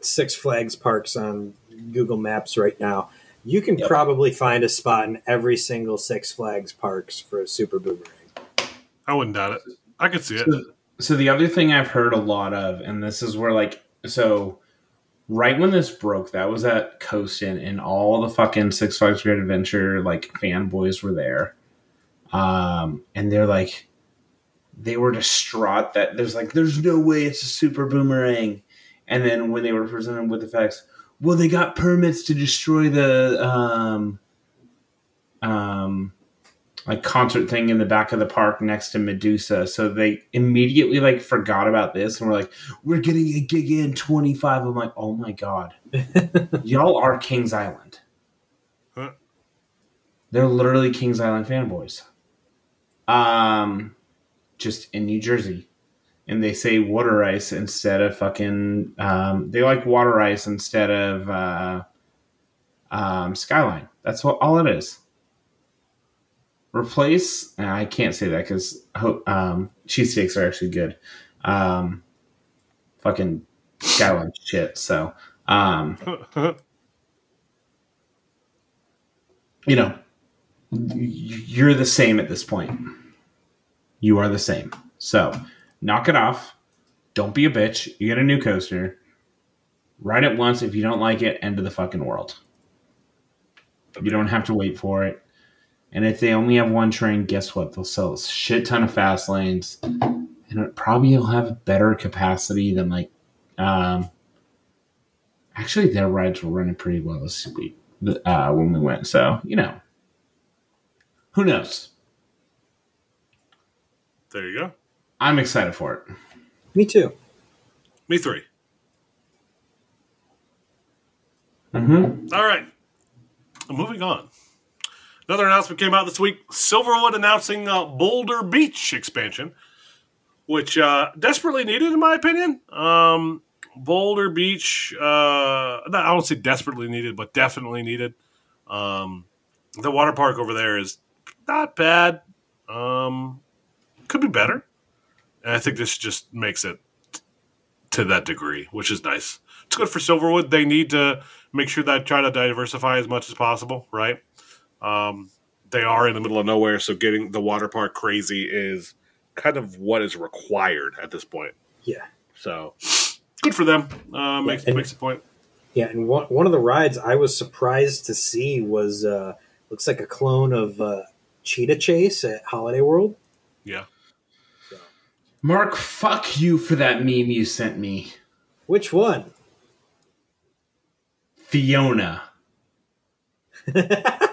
Six Flags parks on Google Maps right now. You can Yep. probably find a spot in every single Six Flags parks for a super boomerang. I wouldn't doubt it. I could see it. So, so the other thing I've heard a lot of, and this is where like so right when this broke, that was at Coastin, and all the fucking Six Flags Great Adventure like fanboys were there. Um, and they're like they were distraught that there's like there's no way it's a super boomerang. And then when they were presented with the facts, well, they got permits to destroy the um um like concert thing in the back of the park next to Medusa. So they immediately like forgot about this and were like, "We're getting a gig in 25." I'm like, "Oh my god, y'all are Kings Island." Huh. They're literally Kings Island fanboys. Um, just in New Jersey, and they say water ice instead of fucking. Um, they like water ice instead of uh, um, skyline. That's what all it is replace i can't say that because um cheesesteaks are actually good. Um fucking skyline shit so um you know you're the same at this point. You are the same. So knock it off. Don't be a bitch. You get a new coaster. Ride it once if you don't like it. End of the fucking world. You don't have to wait for it and if they only have one train, guess what? They'll sell a shit ton of fast lanes, and it probably will have better capacity than like. Um, actually, their rides were running pretty well this week uh, when we went. So you know, who knows? There you go. I'm excited for it. Me too. Me three. Mm-hmm. All right. Moving on. Another announcement came out this week. Silverwood announcing uh, Boulder Beach expansion, which uh, desperately needed, in my opinion. Um, Boulder Beach, uh, I don't say desperately needed, but definitely needed. Um, the water park over there is not bad. Um, could be better. And I think this just makes it to that degree, which is nice. It's good for Silverwood. They need to make sure that try to diversify as much as possible, right? Um, they are in the middle of nowhere, so getting the water park crazy is kind of what is required at this point. Yeah. So good for them. Uh, makes and- makes a point. Yeah, and one one of the rides I was surprised to see was uh looks like a clone of uh Cheetah Chase at Holiday World. Yeah. Mark, fuck you for that meme you sent me, Which one? Fiona.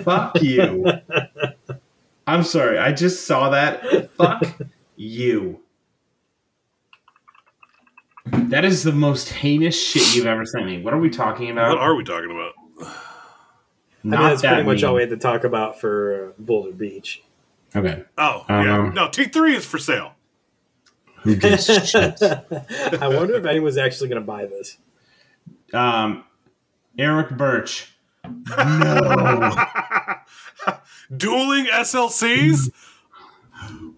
Fuck you. I'm sorry. I just saw that. Fuck you. That is the most heinous shit you've ever sent me. What are we talking about? What are we talking about? I mean, that's pretty much all we had to talk about for uh, Boulder Beach. Okay. Oh, yeah. Um, No, T three is for sale. Who gives shit? I wonder if anyone's actually going to buy this. Um, Eric Birch. No. Dueling SLCs?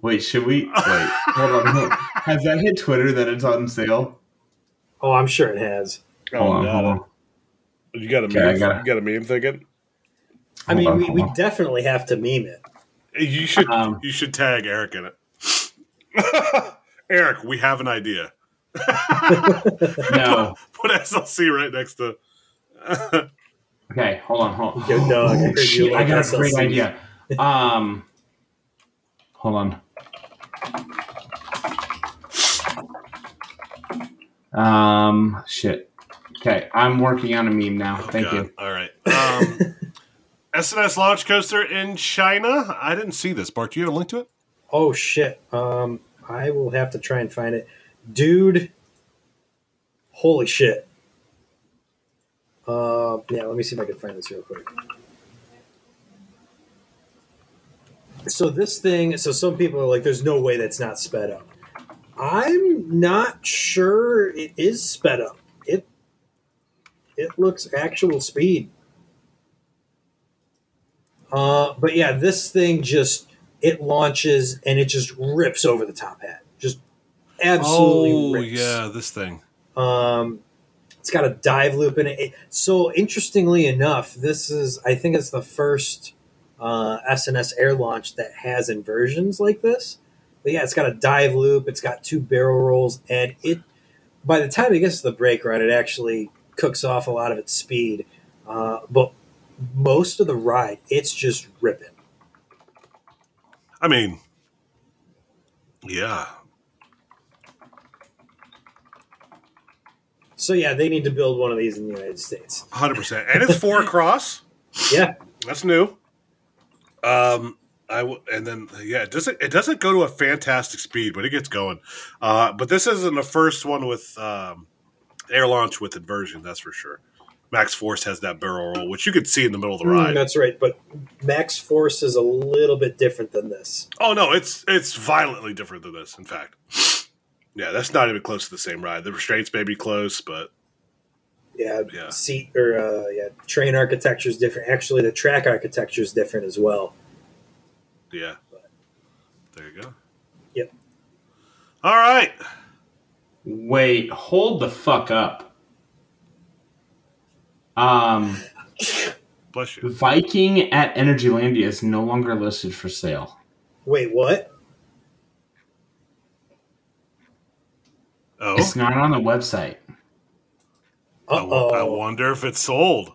Wait, should we? Wait, hold on. hold on. Has that hit Twitter that it's on sale? Oh, I'm sure it has. Hold on, hold on. You got a Okay, I meme? gotta- You got a meme thinking? I Hold mean, on, we, we definitely have to meme it. You should Um, you should tag Eric in it. Eric, we have an idea. No. Put SLC right next to. Okay, hold on, hold on. Yo, dog, I Oh, heard you shit, I like got a great idea. Um, hold on. Um, shit. Okay, I'm working on a meme now. Oh, Thank God. you. All right. Um, S&S launch coaster in China. I didn't see this. Bart, do you have a link to it? Oh shit. Um, I will have to try and find it, dude. Holy shit. Uh, yeah. Let me see if I can find this real quick. So this thing. So some people are like, "There's no way that's not sped up." I'm not sure it is sped up. It it looks actual speed. Uh, but yeah, this thing just it launches and it just rips over the top hat. Just absolutely oh, rips. yeah, this thing. Um, it's got a dive loop in it. So interestingly enough, this is I think it's the first uh, S&S air launch that has inversions like this. But yeah, it's got a dive loop. It's got two barrel rolls, and it by the time it gets to the brake run, it actually cooks off a lot of its speed. Uh, but most of the ride, it's just ripping. I mean, yeah. So yeah, they need to build one of these in the United States. Hundred percent, and it's four across. Yeah, That's new. Um, I w- and then yeah, it doesn't it doesn't go to a fantastic speed, but it gets going. Uh, but this isn't the first one with um, air launch with inversion. That's for sure. Maxx Force has that barrel roll, which you could see in the middle of the Mm, ride. that's right. But Maxx Force is a little bit different than this. oh no, it's it's violently different than this. In fact, yeah, that's not even close to the same ride. The restraints may be close, but Yeah, Yeah. seat or uh, yeah, train architecture is different. Actually, the track architecture is different as well. yeah, there you go. Yep. All right. Wait, hold the fuck up. Um, Bless you. Viking at Energylandia is no longer listed for sale. Wait, what? Oh, It's not on the website. I, Uh w- I wonder if it's sold.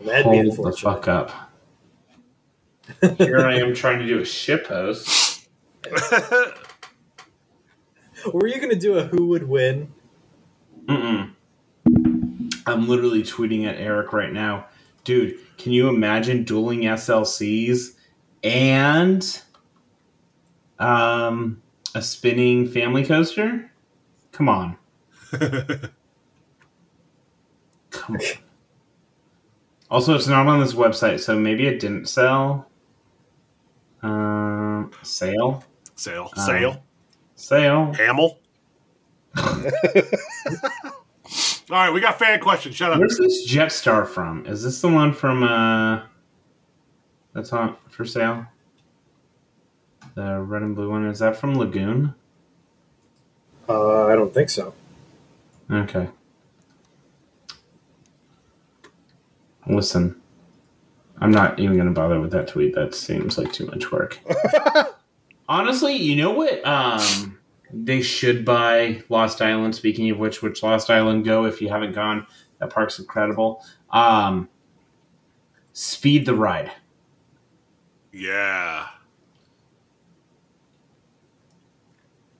That'd be Hold the fuck up. Here I am trying to do a ship post. Were you going to do a who would win? Mm-mm. I'm literally tweeting at Eric right now. Dude, can you imagine dueling SLCs and um, a spinning family coaster? Come on. Come on. Also, it's not on this website, so maybe it didn't sell. Um, sale? Sale, Um, sale, Sale. Hamel. All right, we got fan questions. Shut up. Where's this Jetstar from? Is this the one from uh that's on for sale? The red and blue one. Is that from Lagoon? Uh, I don't think so. Okay. Listen. I'm not even gonna bother with that tweet. That seems like too much work. Honestly, you know what? Um they should buy Lost Island. Speaking of which, which Lost Island go if you haven't gone. That park's incredible. Um Speed the ride. Yeah.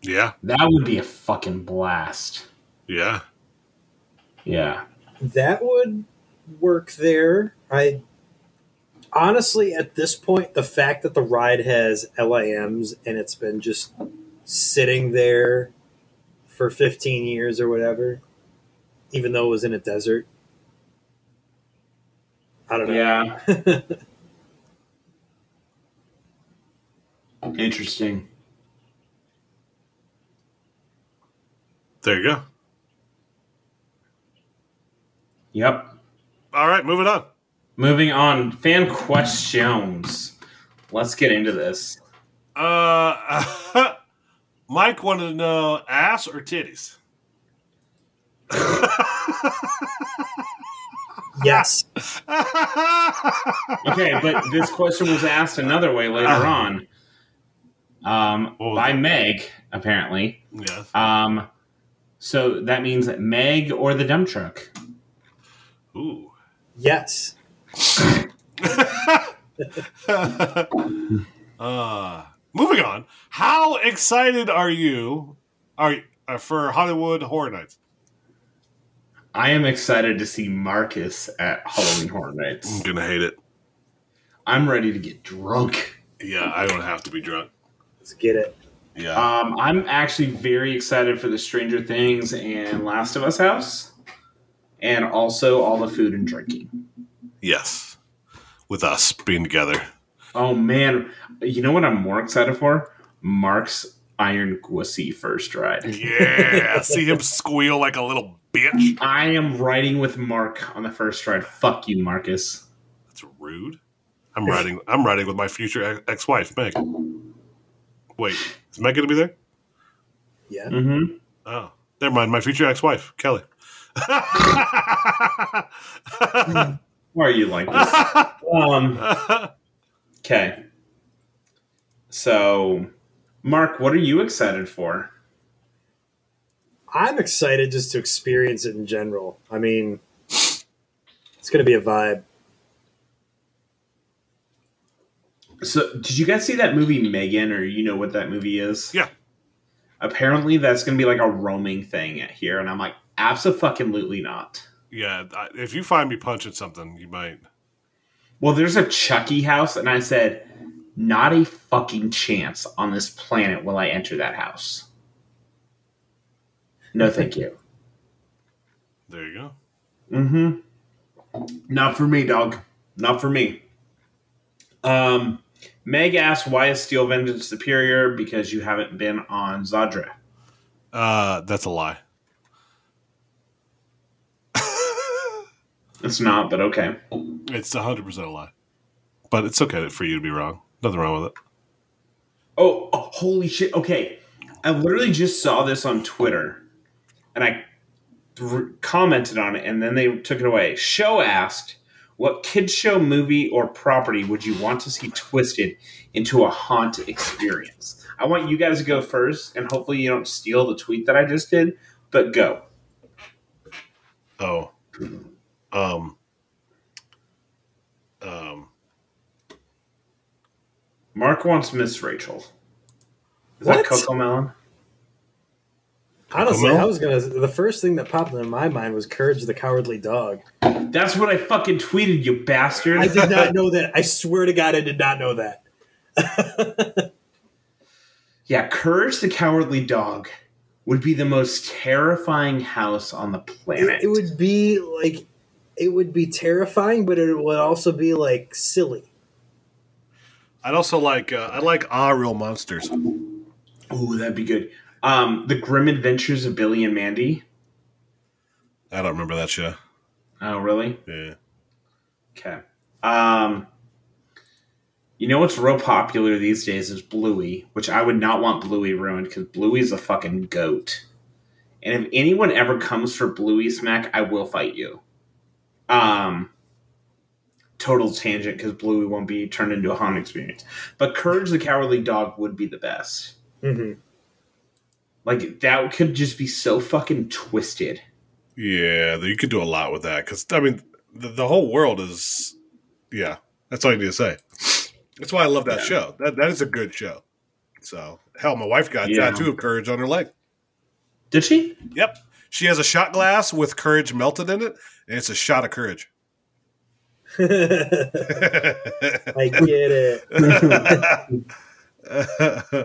Yeah, That would be a fucking blast. yeah. Yeah. That would work there. I honestly, at this point, the fact that the ride has LIMs and it's been just sitting there for 15 years or whatever, even though it was in a desert. I don't know. Yeah. Interesting. There you go. Yep. All right, moving on. Moving on, fan questions. Let's get into this. Uh, Mike wanted to know ass or titties. Yes. Okay, but this question was asked another way later on. Um, by it? Meg, apparently. yes. Um, so that means Meg or the dump truck. Ooh. Yes. uh, moving on. How excited are you? Are uh, for Hollywood Horror Nights? I am excited to see Marcus at Halloween Horror Nights. I'm gonna hate it. I'm ready to get drunk. Yeah, I don't have to be drunk. Let's get it. Yeah. Um, I'm actually very excited for the Stranger Things and Last of Us house, and also all the food and drinking. yes. With us being together. Oh man, you know what I'm more excited for? Mark's Iron Gwazi first ride. Yeah. See him squeal like a little bitch. I am riding with Mark on the first ride. Fuck you, Marcus. That's rude. I'm riding. I'm riding with my future ex- ex-wife, Meg. Wait, is Meg gonna be there? Yeah. Mm-hmm. Oh, never mind. My future ex-wife, Kelly. Why are you like this? Um. Okay. So, Mark, what are you excited for? I'm excited just to experience it in general. I mean, it's going to be a vibe. So, did you guys see that movie Megan, or you know what that movie is? Yeah. Apparently, that's going to be like a roaming thing here, and I'm like, absolutely not. yeah, if you find me punching something, you might. Well, there's a Chucky house, and I said, not a fucking chance on this planet will I enter that house. No, thank you. There you go. Mm-hmm. Not for me, dog. Not for me. Um, Meg asked, "Why is Steel Vengeance superior? Because you haven't been on Zadra." Uh, that's a lie. It's not, but okay. It's hundred percent a lie. But it's okay for you to be wrong. Nothing wrong with it. Oh, oh, holy shit! Okay, I literally just saw this on Twitter, and I r- commented on it, and then they took it away. Show asked, "What kids show, movie, or property would you want to see twisted into a haunt experience?" I want you guys to go first, and hopefully you don't steal the tweet that I just did. But go. Oh. Um. Um. Mark wants Miss Rachel. Is that What? Cocomelon? Honestly, I was gonna. The first thing that popped into my mind was Courage the Cowardly Dog. That's what I fucking tweeted, you bastard. I did not know that. I swear to God, I did not know that. Yeah, Courage the Cowardly Dog would be the most terrifying house on the planet. It, it would be like, it would be terrifying, but it would also be like silly. I'd also like. Uh, I like Ah Real Monsters. Ooh, that'd be good. Um, the Grim Adventures of Billy and Mandy. I don't remember that show. Oh, really? Yeah. Okay. Um, you know what's real popular these days is Bluey, which I would not want Bluey ruined because Bluey's a fucking goat. And if anyone ever comes for Bluey smack, I will fight you. Um, total tangent because Bluey won't be turned into a haunted experience. But Courage the Cowardly Dog would be the best. hmm Like that could just be so fucking twisted. Yeah, you could do a lot with that because I mean, the, the whole world is. Yeah, that's all you need to say. That's why I love that Yeah. show. That that is a good show. So hell, my wife got a Yeah. tattoo of courage on her leg. Did she? Yep, she has a shot glass with courage melted in it, and it's a shot of courage. I get it.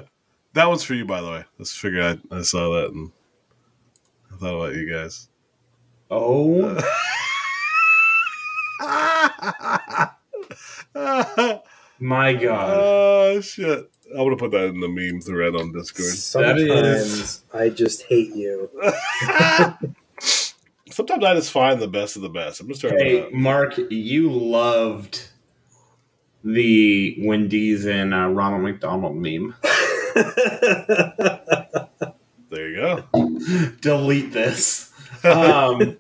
that one's for you, by the way. Let's figure out. I saw that and I thought about you guys. Oh, my God. oh shit! I'm gonna put that in the meme thread on Discord. Sometimes I just hate you. sometimes I just find the best of the best. I'm just trying Hey, to. Mark, you loved the Wendy's and uh, Ronald McDonald meme. There you go. Delete this. Um,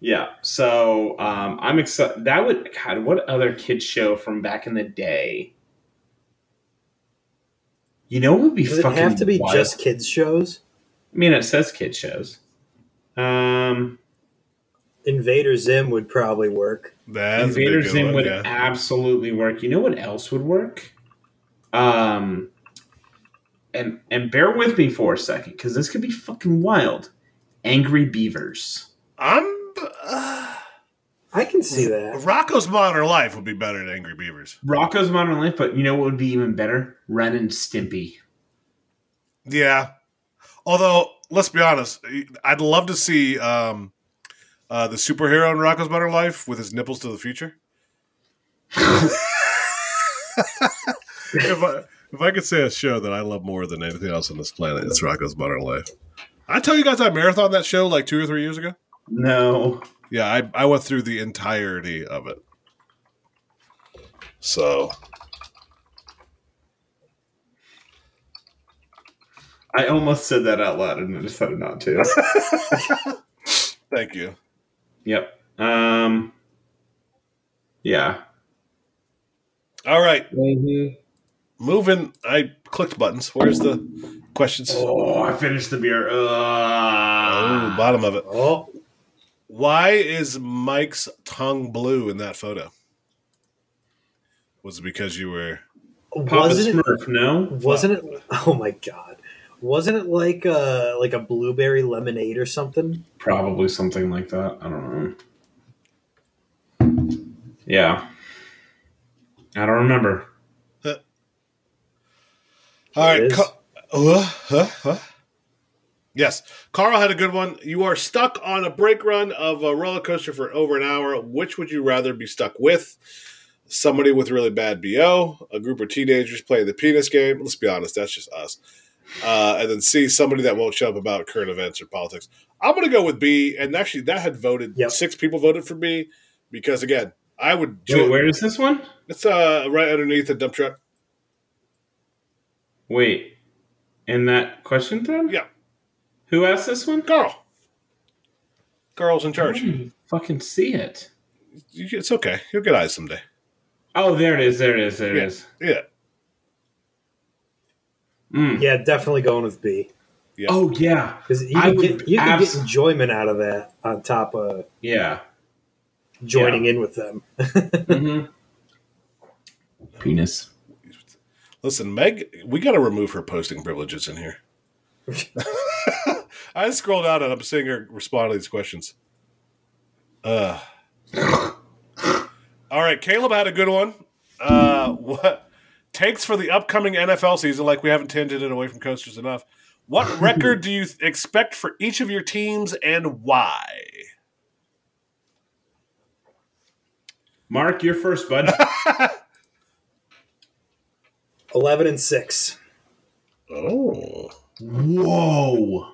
yeah. So um, I'm excited. That would God. What other kids show from back in the day? You know, what would be Does it have to be wild? just kids shows? I mean, it says kid shows. Um, Invader Zim would probably work. That's a Invader big Zim one, would yeah. absolutely work. You know what else would work? Um, and and bear with me for a second because this could be fucking wild. Angry Beavers. I'm. Uh, I can see that. Rocko's Modern Life would be better than Angry Beavers. Rocko's Modern Life, but you know what would be even better? Ren and Stimpy. Yeah. Although, let's be honest, I'd love to see um, uh, the superhero in Rocko's Modern Life with his nipples to the future. if, I, if I could say a show that I love more than anything else on this planet, it's Rocko's Modern Life. I tell you guys I marathon that show like two or three years ago. No. Yeah, I, I went through the entirety of it. So I almost said that out loud and I decided not to. thank you. yep. Um. Yeah. All right, moving. I clicked buttons. Where's the questions? Oh, I finished the beer. Oh, Uh, bottom of it. Oh, Why is Mike's tongue blue in that photo? Was it because you were? Papa wasn't it? Smurf, no? Wasn't it? Oh my god! Wasn't it like a like a blueberry lemonade or something? Probably something like that. I don't know. Yeah. I don't remember. All right. Ca- uh, huh, huh. Yes, Carl had a good one. You are stuck on a brake run of a roller coaster for over an hour. Which would you rather be stuck with? Somebody with really bad BO, a group of teenagers playing the penis game. Let's be honest, that's just us. Uh, and then C, somebody that won't shut up about current events or politics. I'm going to go with B. And actually, that had voted, Yep. six people voted for B because, again, I would. Wait, where is this one? It's uh, right underneath the dump truck. Wait. In that question thread? Yeah. Who asked this one? Carl. Carl's in I charge. didn't fucking see it. It's okay. You'll get eyes someday. Oh, there it is. There it is. There it Yeah. is. Yeah. Mm. Yeah, definitely going with B Yeah. Oh, yeah. because you I can get you can abs- get enjoyment out of that on top of Yeah. joining in with them. hmm Penis. Listen, Meg, we got to remove her posting privileges in here. I scrolled out and I'm seeing her respond to these questions. Uh. All right, Caleb had a good one. Uh, what takes for the upcoming NFL season? Like we haven't tangent it away from coasters enough. What record do you expect for each of your teams and why? Mark, you're first, bud. Eleven and six. Oh, Whoa.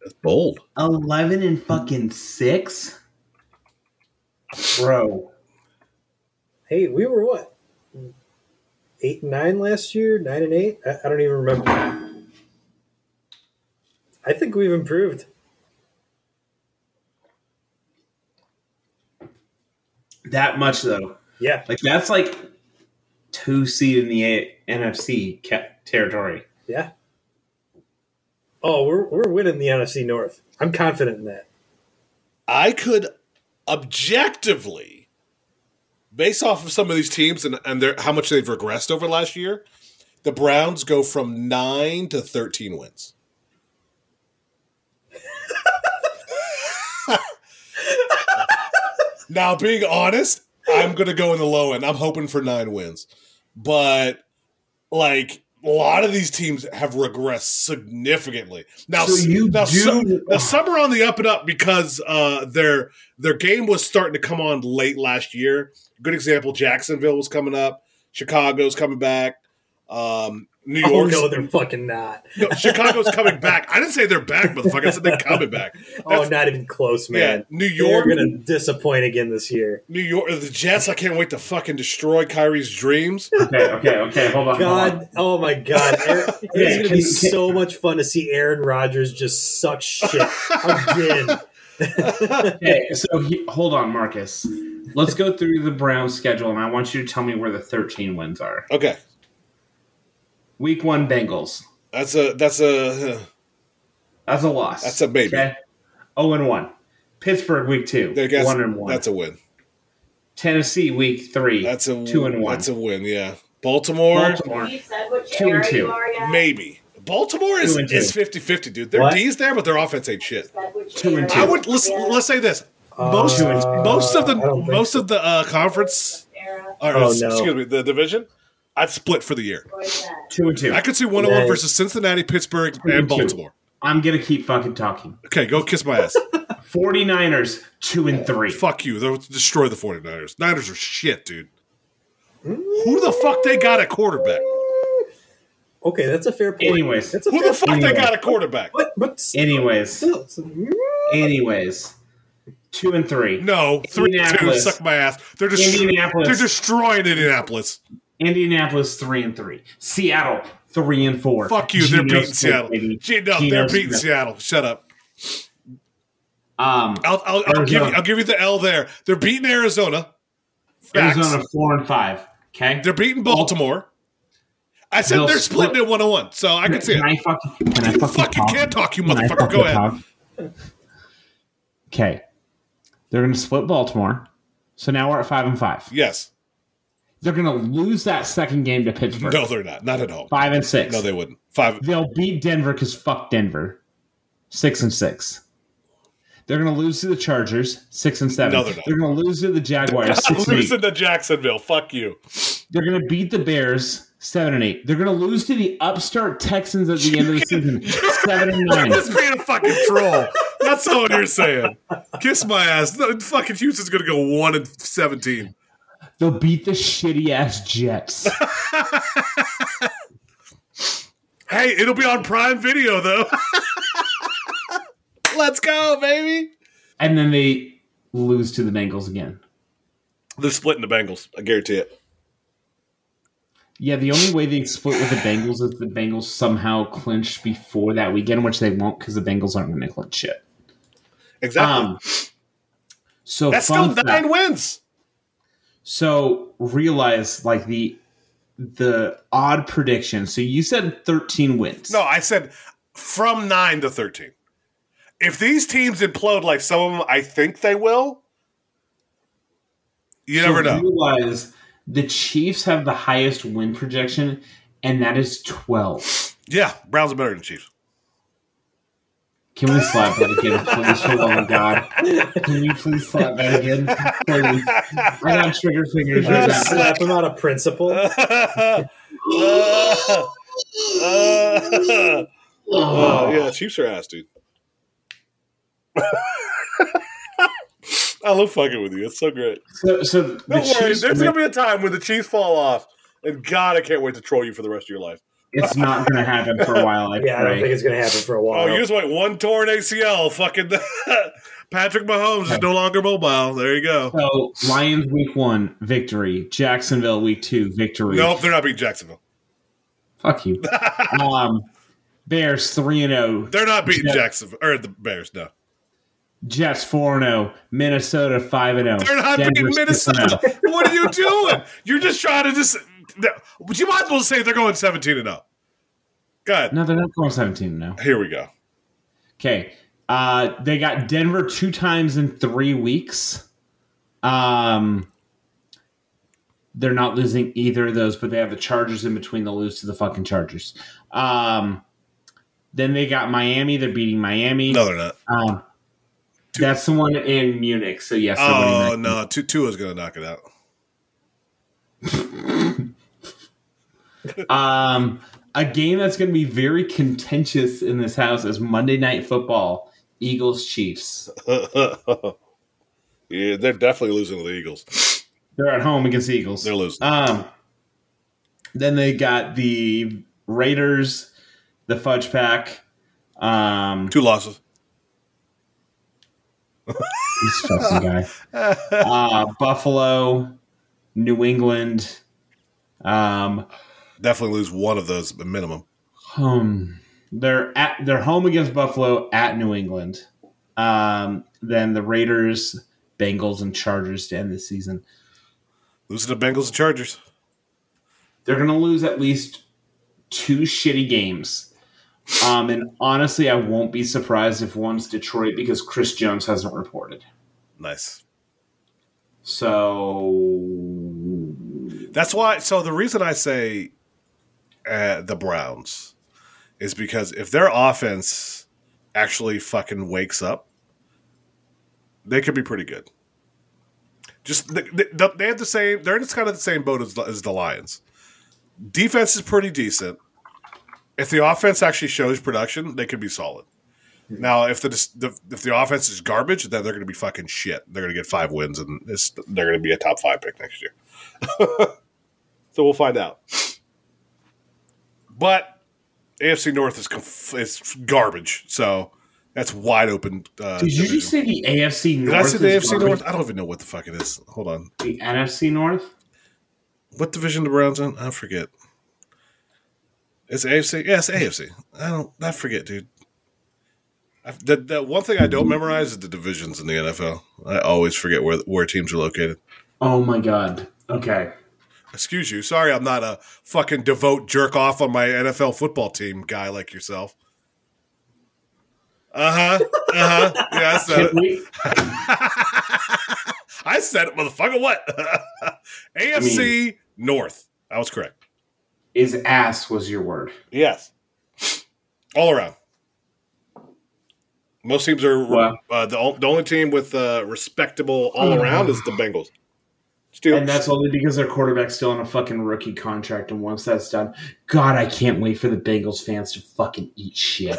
that's bold. 11 and fucking 6? Bro. Hey, we were what? Eight and nine last year. Nine and eight. I, I don't even remember. I think we've improved. That much, though. Yeah, Like, that's like two seed in the A- NFC territory. yeah. Oh, we're we're winning the NFC North. I'm confident in that. I could objectively, based off of some of these teams and, and their, how much they've regressed over last year, the Browns go from nine to 13 wins. now, being honest, I'm going to go in the low end. I'm hoping for nine wins. But, like, a lot of these teams have regressed significantly. Now, So you now, do- some- now some are on the up and up because uh, their their game was starting to come on late last year. Good example: Jacksonville was coming up, Chicago's coming back. Um, New Oh York. no, they're fucking not. no, Chicago's coming back. I didn't say they're back, motherfucker. I said they're coming back. Oh, not even close, man. Yeah, New You're York, gonna disappoint again this year. New York, uh, the Jets. I can't wait to fucking destroy Kyrie's dreams. Okay, okay, okay. Hold on. hold on. God, oh my God, Aaron, it's Yeah, gonna be can- so much fun to see Aaron Rodgers just suck shit again. Okay, so he, hold on, Marcus. Let's go through the Browns schedule, and I want you to tell me where the 13 wins are. Okay, Week one, Bengals. that's a that's a That's a loss. That's a baby. Okay. 0 and 1. Pittsburgh, week two. I guess 1 and 1. that's a win. Tennessee, week three. That's a 2 and 1. That's a win. Yeah, Baltimore, Baltimore. You said which Two and two. you are yet? maybe. Baltimore is Two and two. is 50-50, dude. Their What? D's there, but their offense ain't shit. Two and two. I would let's are yet? let's say this. Most Uh, most of the I don't think most so. of the uh, conference or Oh, uh, no. excuse me the division, I'd split for the year. What is that? 2 and 2. I could see one on one Nice. versus Cincinnati, Pittsburgh, Two and and two. Baltimore. I'm going to keep fucking talking. Okay, go kiss my ass. 49ers, 2 and 3. Fuck you. They'll destroy the 49ers. Niners are shit, dude. Who the fuck they got at quarterback? Okay, that's a fair point. Anyways. that's a Who fair the fuck Anyway. they got at quarterback? But, but still, Anyways. still, it's- Anyways. 2 and 3. No, three two. Indianapolis. Suck my ass. They're just Indianapolis. they're destroying Indianapolis. Indianapolis, 3 and 3. Seattle, 3 and 4. Fuck you. They're beating Smith, Seattle. Gee, no, they're beating Smith. Seattle. Shut up. Um, I'll I'll, I'll give you I'll give you the L there. They're beating Arizona. Facts. Arizona, 4 and 5. Okay? They're beating Baltimore. I said They'll they're splitting split- it one on one, so I can see it. I fucking, can I fucking fucking talk? can't talk, you motherfucker. Go ahead. talk? Okay. They're going to split Baltimore. So now we're at 5 and 5. Yes. They're going to lose that second game to Pittsburgh. No, they're not. Not at all. 5 and 6. No, they wouldn't. Five. They'll beat Denver because fuck Denver. Six and six. They're going to lose to the Chargers. Six and seven. No, they're not. They're going to lose to the Jaguars. Six eight. Losing to Jacksonville. Fuck you. They're going to beat the Bears. Seven and eight. They're going to lose to the upstart Texans at the end of the season. Seven and nine. Just being a fucking troll. That's all you're saying. Kiss my ass. No, fucking Houston's gonna go one and seventeen. They'll beat the shitty ass Jets. Hey, it'll be on Prime Video though. Let's go, baby. and then they lose to the Bengals again. They're splitting the Bengals. I guarantee it. Yeah, the only way they split with the Bengals is the Bengals somehow clinch before that weekend, which they won't because the Bengals aren't going to clinch shit. Exactly. Um, so That's still fact- nine wins. So realize like the the odd prediction. So you said thirteen wins. No, I said from nine to thirteen. If these teams implode like some of them, I think they will. You So never know. Realize the Chiefs have the highest win projection, and that is twelve. Yeah, Browns are better than Chiefs. Can we slap that again, please? For the love of God, can we please slap that again? Please. I got trigger fingers Did you right just now. slap him out of principle? Oh, yeah, Chiefs are ass, dude. I love fucking with you. It's so great. So, so Don't worry. Chiefs, There's going to be a time when the Chiefs fall off, and God, I can't wait to troll you for the rest of your life. It's not going to happen for a while. I yeah, I don't think it's going to happen for a while. Oh, you just went one torn ACL. Fucking Patrick Mahomes is no longer mobile. There you go. So Lions week one victory, Jacksonville week two victory. Nope, they're not beating Jacksonville. Fuck you. um, Bears three and zero. They're not beating Yeah. Jacksonville or the Bears. No, Jets four and zero. Minnesota five and zero. they're not beating Minnesota. what are you doing? You're just trying to just. But you might as well say they're going 17 and up. Go ahead. No, they're not going seventeen now. Here we go. Okay. Uh, they got Denver two times in three weeks. Um, they're not losing either of those, but they have the Chargers in between. They'll lose to the fucking Chargers. Um, then they got Miami. They're beating Miami. No, they're not. Um, that's the one in Munich. So yes. Oh no, two two is going to knock it out. Um, a game that's going to be very contentious in this house is Monday Night Football. Eagles Chiefs. yeah, they're definitely losing to the Eagles. They're at home against the Eagles. They're losing. Um, then they got the Raiders, the Fudge Pack, um, Two losses. this fucking guy, uh, Buffalo, New England, um, Definitely lose one of those minimum. home. They're at they're home against Buffalo at New England. Um, then the Raiders, Bengals, and Chargers to end the season. Losing to Bengals and Chargers. They're going to lose at least two shitty games. Um, and honestly, I won't be surprised if one's Detroit because Chris Jones hasn't reported. Nice. So That's why. So the reason I say uh, the Browns is because if their offense actually fucking wakes up, they could be pretty good. Just they, they, they have the same. They're in kind of the same boat as the, as the Lions. Defense is pretty decent. If the offense actually shows production, they could be solid. Now, if the, the if the offense is garbage, then they're going to be fucking shit. They're going to get five wins, and they're going to be a top five pick next year. so we'll find out. But AFC North is conf- is garbage. So that's wide open. Uh, did you division. just say the AFC North? Did I say the AFC garbage? North? I don't even know what the fuck it is. Hold on. The NFC North? What division the Browns in? I forget. It's AFC. Yeah, it's AFC. I don't. I forget, dude. I, the, the one thing I don't memorize is the divisions in the NFL. I always forget where where teams are located. Oh my god. Okay. Excuse you. Sorry, I'm not a fucking devout jerk off on my NFL football team guy like yourself. Uh huh. Uh huh. Yeah, I said it. I said it, motherfucker. What? AFC North. I was correct. is ass was your word. Yes. All around. Most teams are Wow. uh, the, the only team with uh, respectable all around is the Bengals. Steelers. And that's only because their quarterback's still on a fucking rookie contract. And once that's done, God, I can't wait for the Bengals fans to fucking eat shit.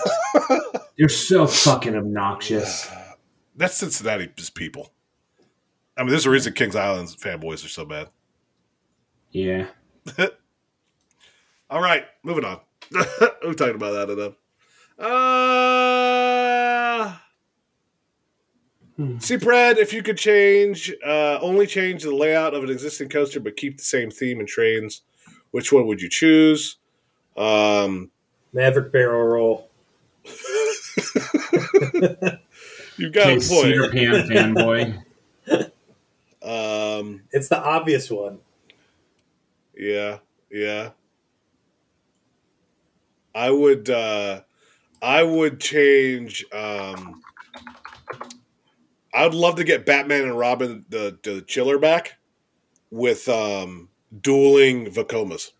They're so fucking obnoxious. That's Cincinnati's people. I mean, there's a reason Kings Island's fanboys are so bad. Yeah. All right, moving on. We're talking about that enough. Uh, see, Brad, if you could change, uh, only change the layout of an existing coaster, but keep the same theme and trains, which one would you choose? Um, Maverick barrel roll. you've got Okay, a Cedar. Pan fanboy. Um, It's the obvious one. Yeah, yeah. I would uh I would change um I would love to get Batman and Robin the the chiller back with um dueling Vekomas.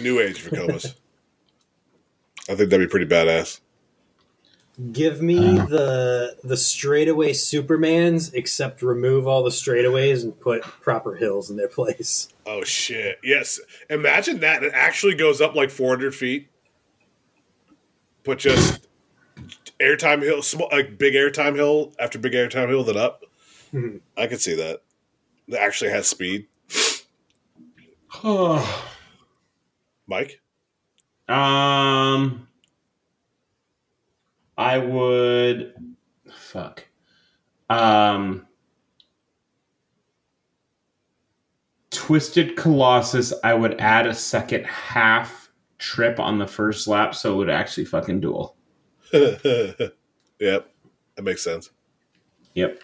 New age Vekomas. I think that'd be pretty badass. Give me Uh. the the straightaway Supermans, except remove all the straightaways and put proper hills in their place. Oh shit. Yes. Imagine that. It actually goes up like 400 feet. But just airtime hill, small, like big airtime hill after big airtime hill, then up. Mhm. I could see that. That actually has speed. Mike? um, I would. Fuck. Um, Twisted Colossus. I would add a second half trip on the first lap, so it would actually fucking duel. yep. That makes sense. Yep.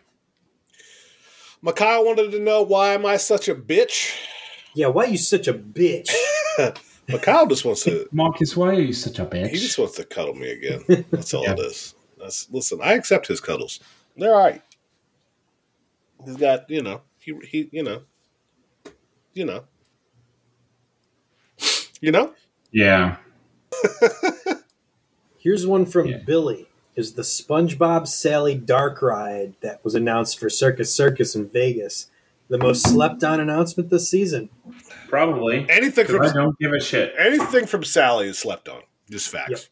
Makai wanted to know why am I such a bitch? Yeah, why you such a bitch? Makai just wants to Marcus, why are you such a bitch? he just wants to cuddle me again. That's all Yeah. it is. That's listen, I accept his cuddles. They're all right. He's got, you know, he he you know. You know. You know? yeah. Here's one from Yeah. Billy. Is the SpongeBob Sally Dark Ride that was announced for Circus Circus in Vegas the most slept on announcement this season? Probably. Anything 'Cause from I don't give a shit. anything from Sally is slept on. Just facts.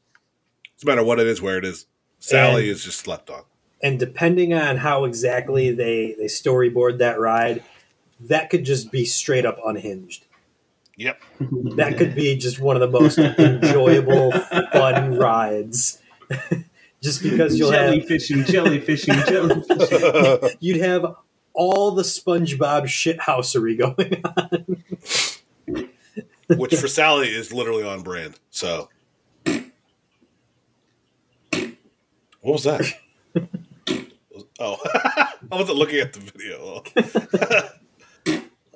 Doesn't matter what it is, where it is. Sally And- is just slept on. And depending on how exactly they, they storyboard that ride, that could just be straight up unhinged. Yep. That could be just one of the most enjoyable, fun rides. just because you'll have jellyfishing, jellyfishing, jellyfishing. you'd have all the SpongeBob shithousery going on. Which for Sally is literally on brand. So. What was that? Oh, I wasn't looking at the video.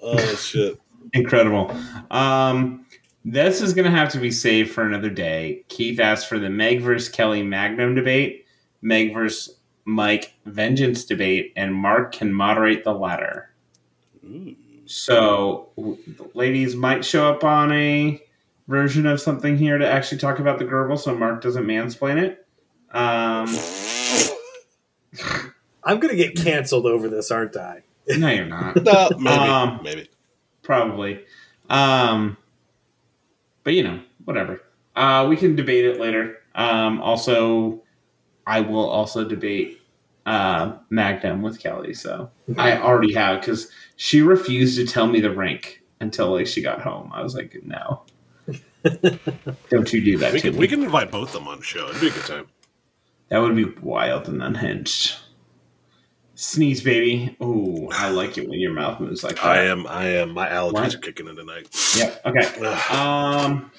oh shit! Incredible. Um, this is going to have to be saved for another day. Keith asked for the Meg versus Kelly Magnum debate, Meg versus Mike Vengeance debate, and Mark can moderate the latter. So, ladies might show up on a version of something here to actually talk about the Gerbil, so Mark doesn't mansplain it. Um, I'm gonna get canceled over this, aren't I? no, you're not. No, maybe, Um, maybe. Probably. Um, but you know, whatever. Uh, we can debate it later. Um, also, I will also debate uh, Magnum with Kelly. So I already have because she refused to tell me the rank until like she got home. I was like, no, don't you do that We to can me. we can invite both of them on the show. It'd be a good time. That would be wild and unhinged. Sneeze, baby. Ooh, I like it when your mouth moves like that. I am. I am. My allergies What? are kicking in tonight. Yep. Okay. Um,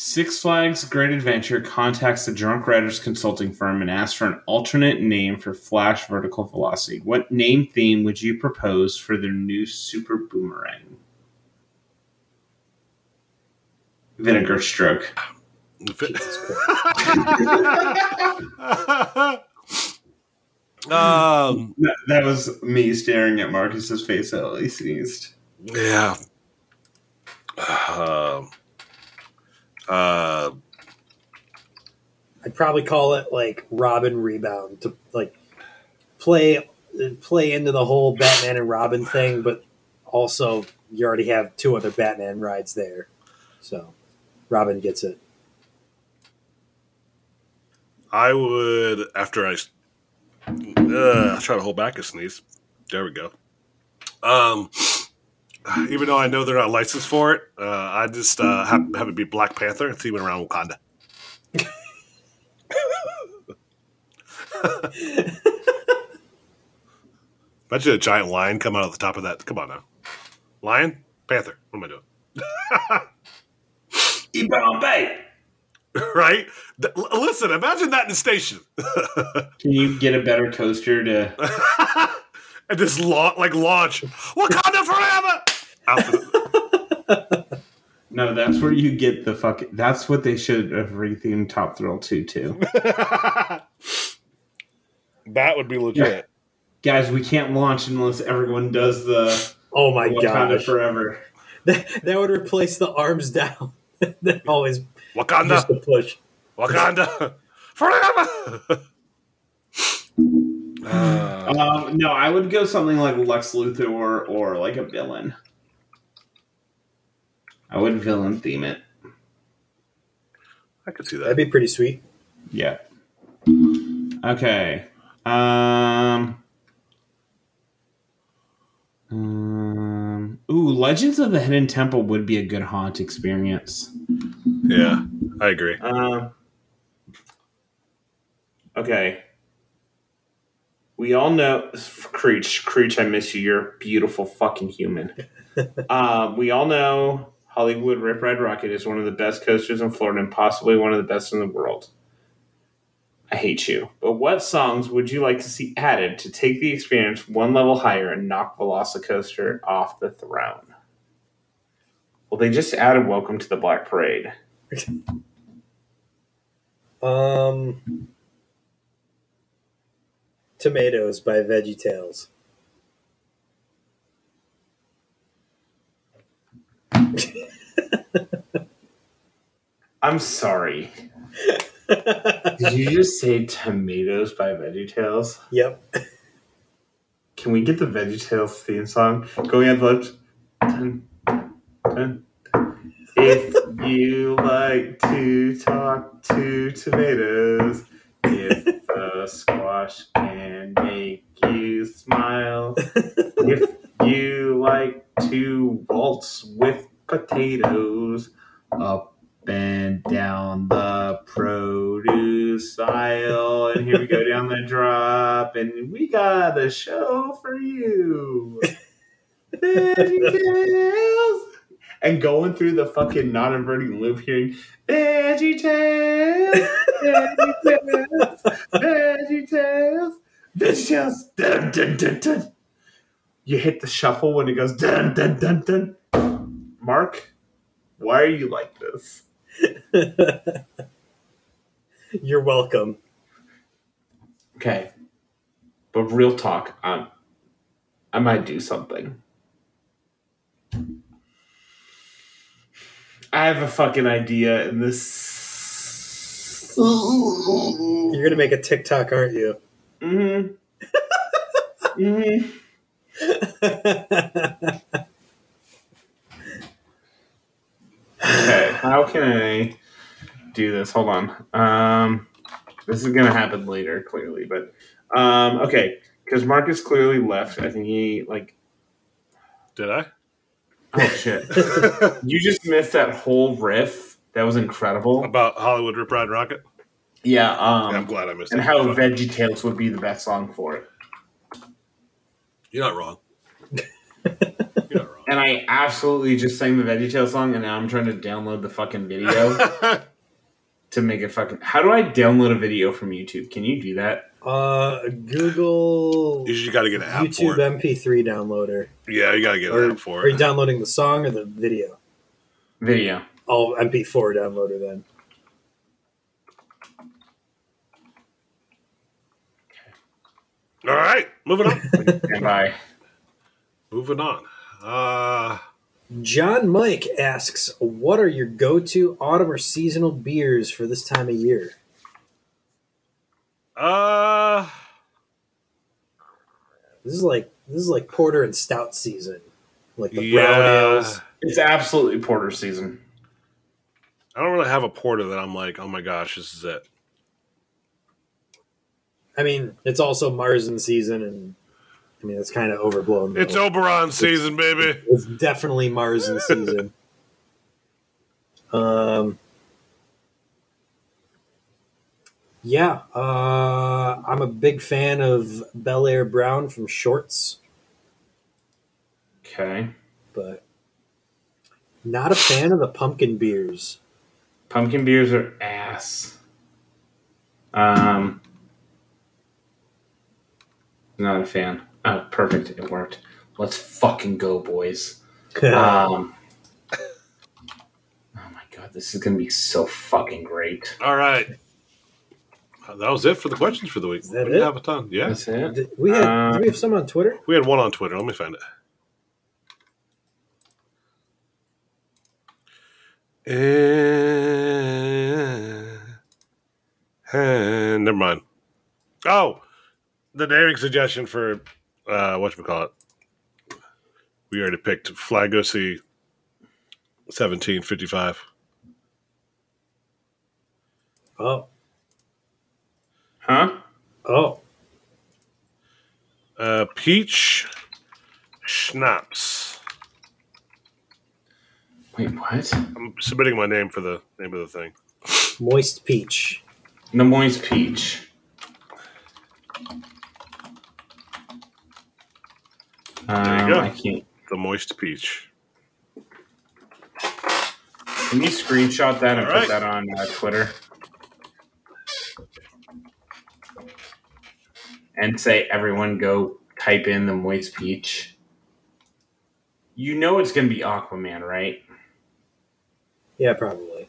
Six Flags Great Adventure contacts the Drunk Riders consulting firm and asks for an alternate name for Flash Vertical Velocity. What name theme would you propose for their new Super Boomerang? Vinegar Stroke. um. That, that was me staring at Marcus's face while he sneezed. Yeah. Um. Uh. I'd probably call it like Robin Rebound to like play play into the whole Batman and Robin thing, but also you already have two other Batman rides there, so Robin gets it. I would after I. Uh, I try to hold back a sneeze. There we go. Um. Even though I know they're not licensed for it, uh, I just uh, have, have it be Black Panther and theming around Wakanda. Imagine a giant lion come out of the top of that. Come on now. Lion? Panther. What am I doing? Bombay. right? Th- listen, imagine that in the station. Can you get a better coaster to? and just la- like launch Wakanda forever. Out the- No, that's where you get the fuck. That's what they should have rethemed Top Thrill 2 too. that would be legit. Guys, we can't launch unless everyone does the Oh my god! Wakanda Forever. that, that would replace the arms down. that always Wakanda, used to push. Wakanda forever. Uh, Um, no, I would go something like Lex Luthor or, or like a villain. I would villain theme it. I could see that. That'd be pretty sweet. Yeah. Okay. Um. Um. Ooh, Legends of the Hidden Temple would be a good haunt experience. Yeah, I agree. Um. Okay. We all know, Creech. Creech, I miss you. You're a beautiful fucking human. uh, we all know Hollywood Rip Ride Rocket is one of the best coasters in Florida and possibly one of the best in the world. I hate you. But what songs would you like to see added to take the experience one level higher and knock Velocicoaster off the throne? Well, they just added Welcome to the Black Parade. Um, tomatoes by VeggieTales. I'm sorry. Did you just say tomatoes by VeggieTales? yep. Can we get the VeggieTales theme song going at dun, dun. If you like to talk to tomatoes, if the squash can make you smile, if you like to waltz waltz with potatoes up and down the here we go down the drop, and we got a show for you. VeggieTales. And going through the fucking non inverting loop, hearing VeggieTales, VeggieTales, VeggieTales, VeggieTales, dun, dun, dun, dun. You hit the shuffle when it goes dun dun dun dun. Mark, why are you like this? You're welcome. Okay, but real talk, um, I might do something. I have a fucking idea, and this. You're gonna make a TikTok, aren't you? Mm-hmm. mm-hmm. Okay, how can I do this? Hold on. Um, this is gonna happen later, clearly, but um, okay, because Marcus clearly left. I think he like. Did I? Oh shit! you just missed that whole riff. That was incredible. About Hollywood Rip Ride Rocket? Yeah. Um, Yeah, I'm glad I missed it. and it. how Veggie Tales would be the best song for it. You're not wrong. You're not wrong. And I absolutely just sang the Veggie Tales song, and now I'm trying to download the fucking video to make a fucking. How do I download a video from YouTube? Can you do that? uh, Google you just got to get an app YouTube for it. MP3 downloader. Yeah, you got to get Or an app for are you downloading the song or the video? Video. Oh, MP4 downloader then. All right, moving on. And bye. moving on. Uh, John Mike asks, "What are your go-to autumn or seasonal beers for this time of year?" uh, This is like this is like porter and stout season, like the brown ales. It's absolutely porter season. I don't really have a porter that I'm like, oh my gosh, this is it. I mean, it's also Marzen season, and I mean it's kind of overblown. It's though. Oberon season, baby. It's definitely Mars Marzen season. um, yeah, uh, I'm a big fan of Bellaire Brown from Shorts, Okay. but not a fan of the pumpkin beers. Pumpkin beers are ass. Um, not a fan. Oh, perfect. It worked. Let's fucking go, boys. Um, oh my god, this is gonna be so fucking great. All right. Uh, That was it for the questions for the week. Is that we didn't it? have a ton. Yeah. That's it. Did we had Uh, did we have some on Twitter? We had one on Twitter. Let me find it. And, and never mind. Oh, the naming suggestion for uh, what you call it? We already picked Flagosi seventeen fifty five. Oh, Huh? oh, Uh, peach schnapps. Wait, what? I'm submitting my name for the name of the thing. moist peach. The moist peach. There you Um, go. I can't. The moist peach. Can you screenshot that and All right. put that on uh, Twitter? And say, everyone go type in the moist peach. You know it's going to be Aquaman, right? Yeah, probably.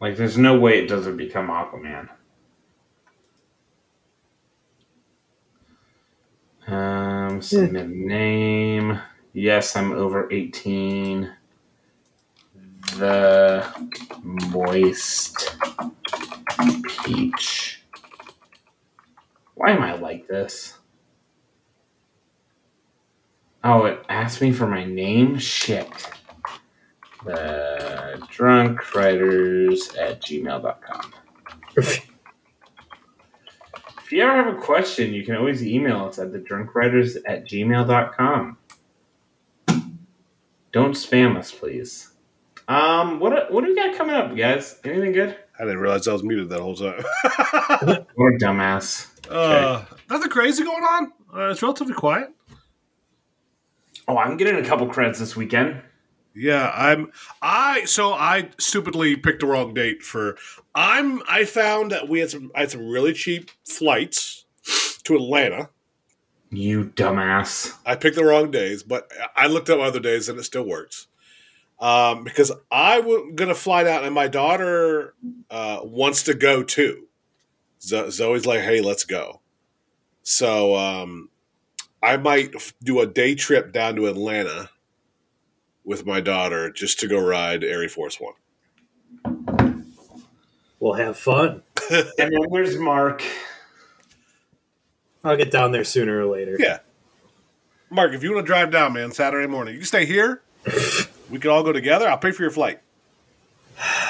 Like, there's no way it doesn't become Aquaman. Um, submit name. Yes, I'm over 18. The moist peach. Why am I like this? Oh, it asked me for my name? Shit. The drunk riders at gmail.com. If you ever have a question, you can always email us at the drunkriders at gmail.com. Don't spam us, please. Um, what what do we got coming up, guys? Anything good? I didn't realize I was muted that whole time. Or dumbass? uh, nothing crazy going on. Uh, it's relatively quiet. Oh, I'm getting a couple credits this weekend. Yeah, I'm. I so I stupidly picked the wrong date for. I'm. I found that we had some. I had some really cheap flights to Atlanta. You dumbass. I picked the wrong days, but I looked up other days and it still works. Um, because I was gonna fly down, and my daughter uh, wants to go too. Zo- Zoe's like, "Hey, let's go." So um, I might f- do a day trip down to Atlanta with my daughter just to go ride Air Force One. We'll have fun. And then where's Mark? I'll get down there sooner or later. Yeah, Mark, if you want to drive down, man, Saturday morning, you can stay here. we can all go together. I'll pay for your flight.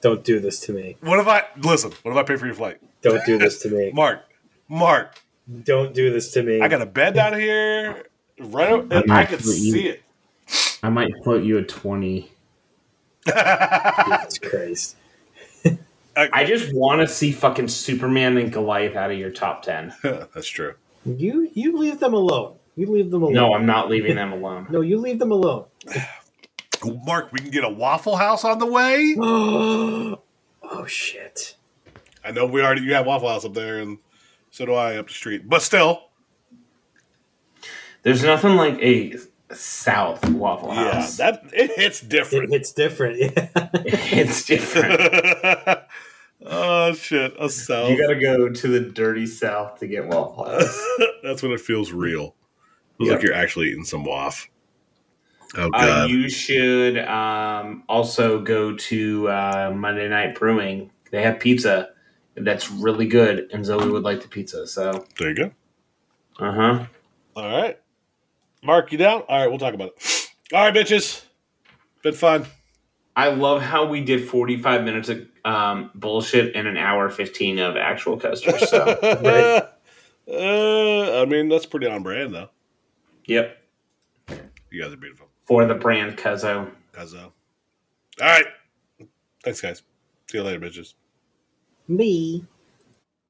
Don't do this to me. What if I listen? What if I pay for your flight? Don't do this to me. Mark, Mark, Don't do this to me. I got a bed down here, right? o- I'm I not can see it. I might quote you a twenty. Jesus Christ. I just want to see fucking Superman and Goliath out of your top ten. That's true. You you leave them alone. You leave them alone. No, I'm not leaving them alone. No, you leave them alone. Mark, we can get a Waffle House on the way. oh shit. I know we already you have Waffle House up there, and so do I up the street. But still, There's nothing like a South Waffle House. yeah, that it hits It, different. it's different. Yeah. it's different. oh shit, a south. You got to go to the dirty South to get Waffle House. That's when it feels real. It Feels Yeah. like you're actually eating some waff. Oh Uh, god. you should um, also go to uh, Monday Night Brewing. They have pizza that's really good, and Zoe would like the pizza. So, there you go. uh huh. All right. Mark, you down? All right, we'll talk about it. All right, bitches. Been fun. I love how we did 45 minutes of um, bullshit and an hour 15 of actual coasters. So, Right. uh, I mean, that's pretty on brand, though. yep, You guys are beautiful. for the brand Cuzzo. Cuzzo. All right. Thanks, guys. See you later, bitches. Me.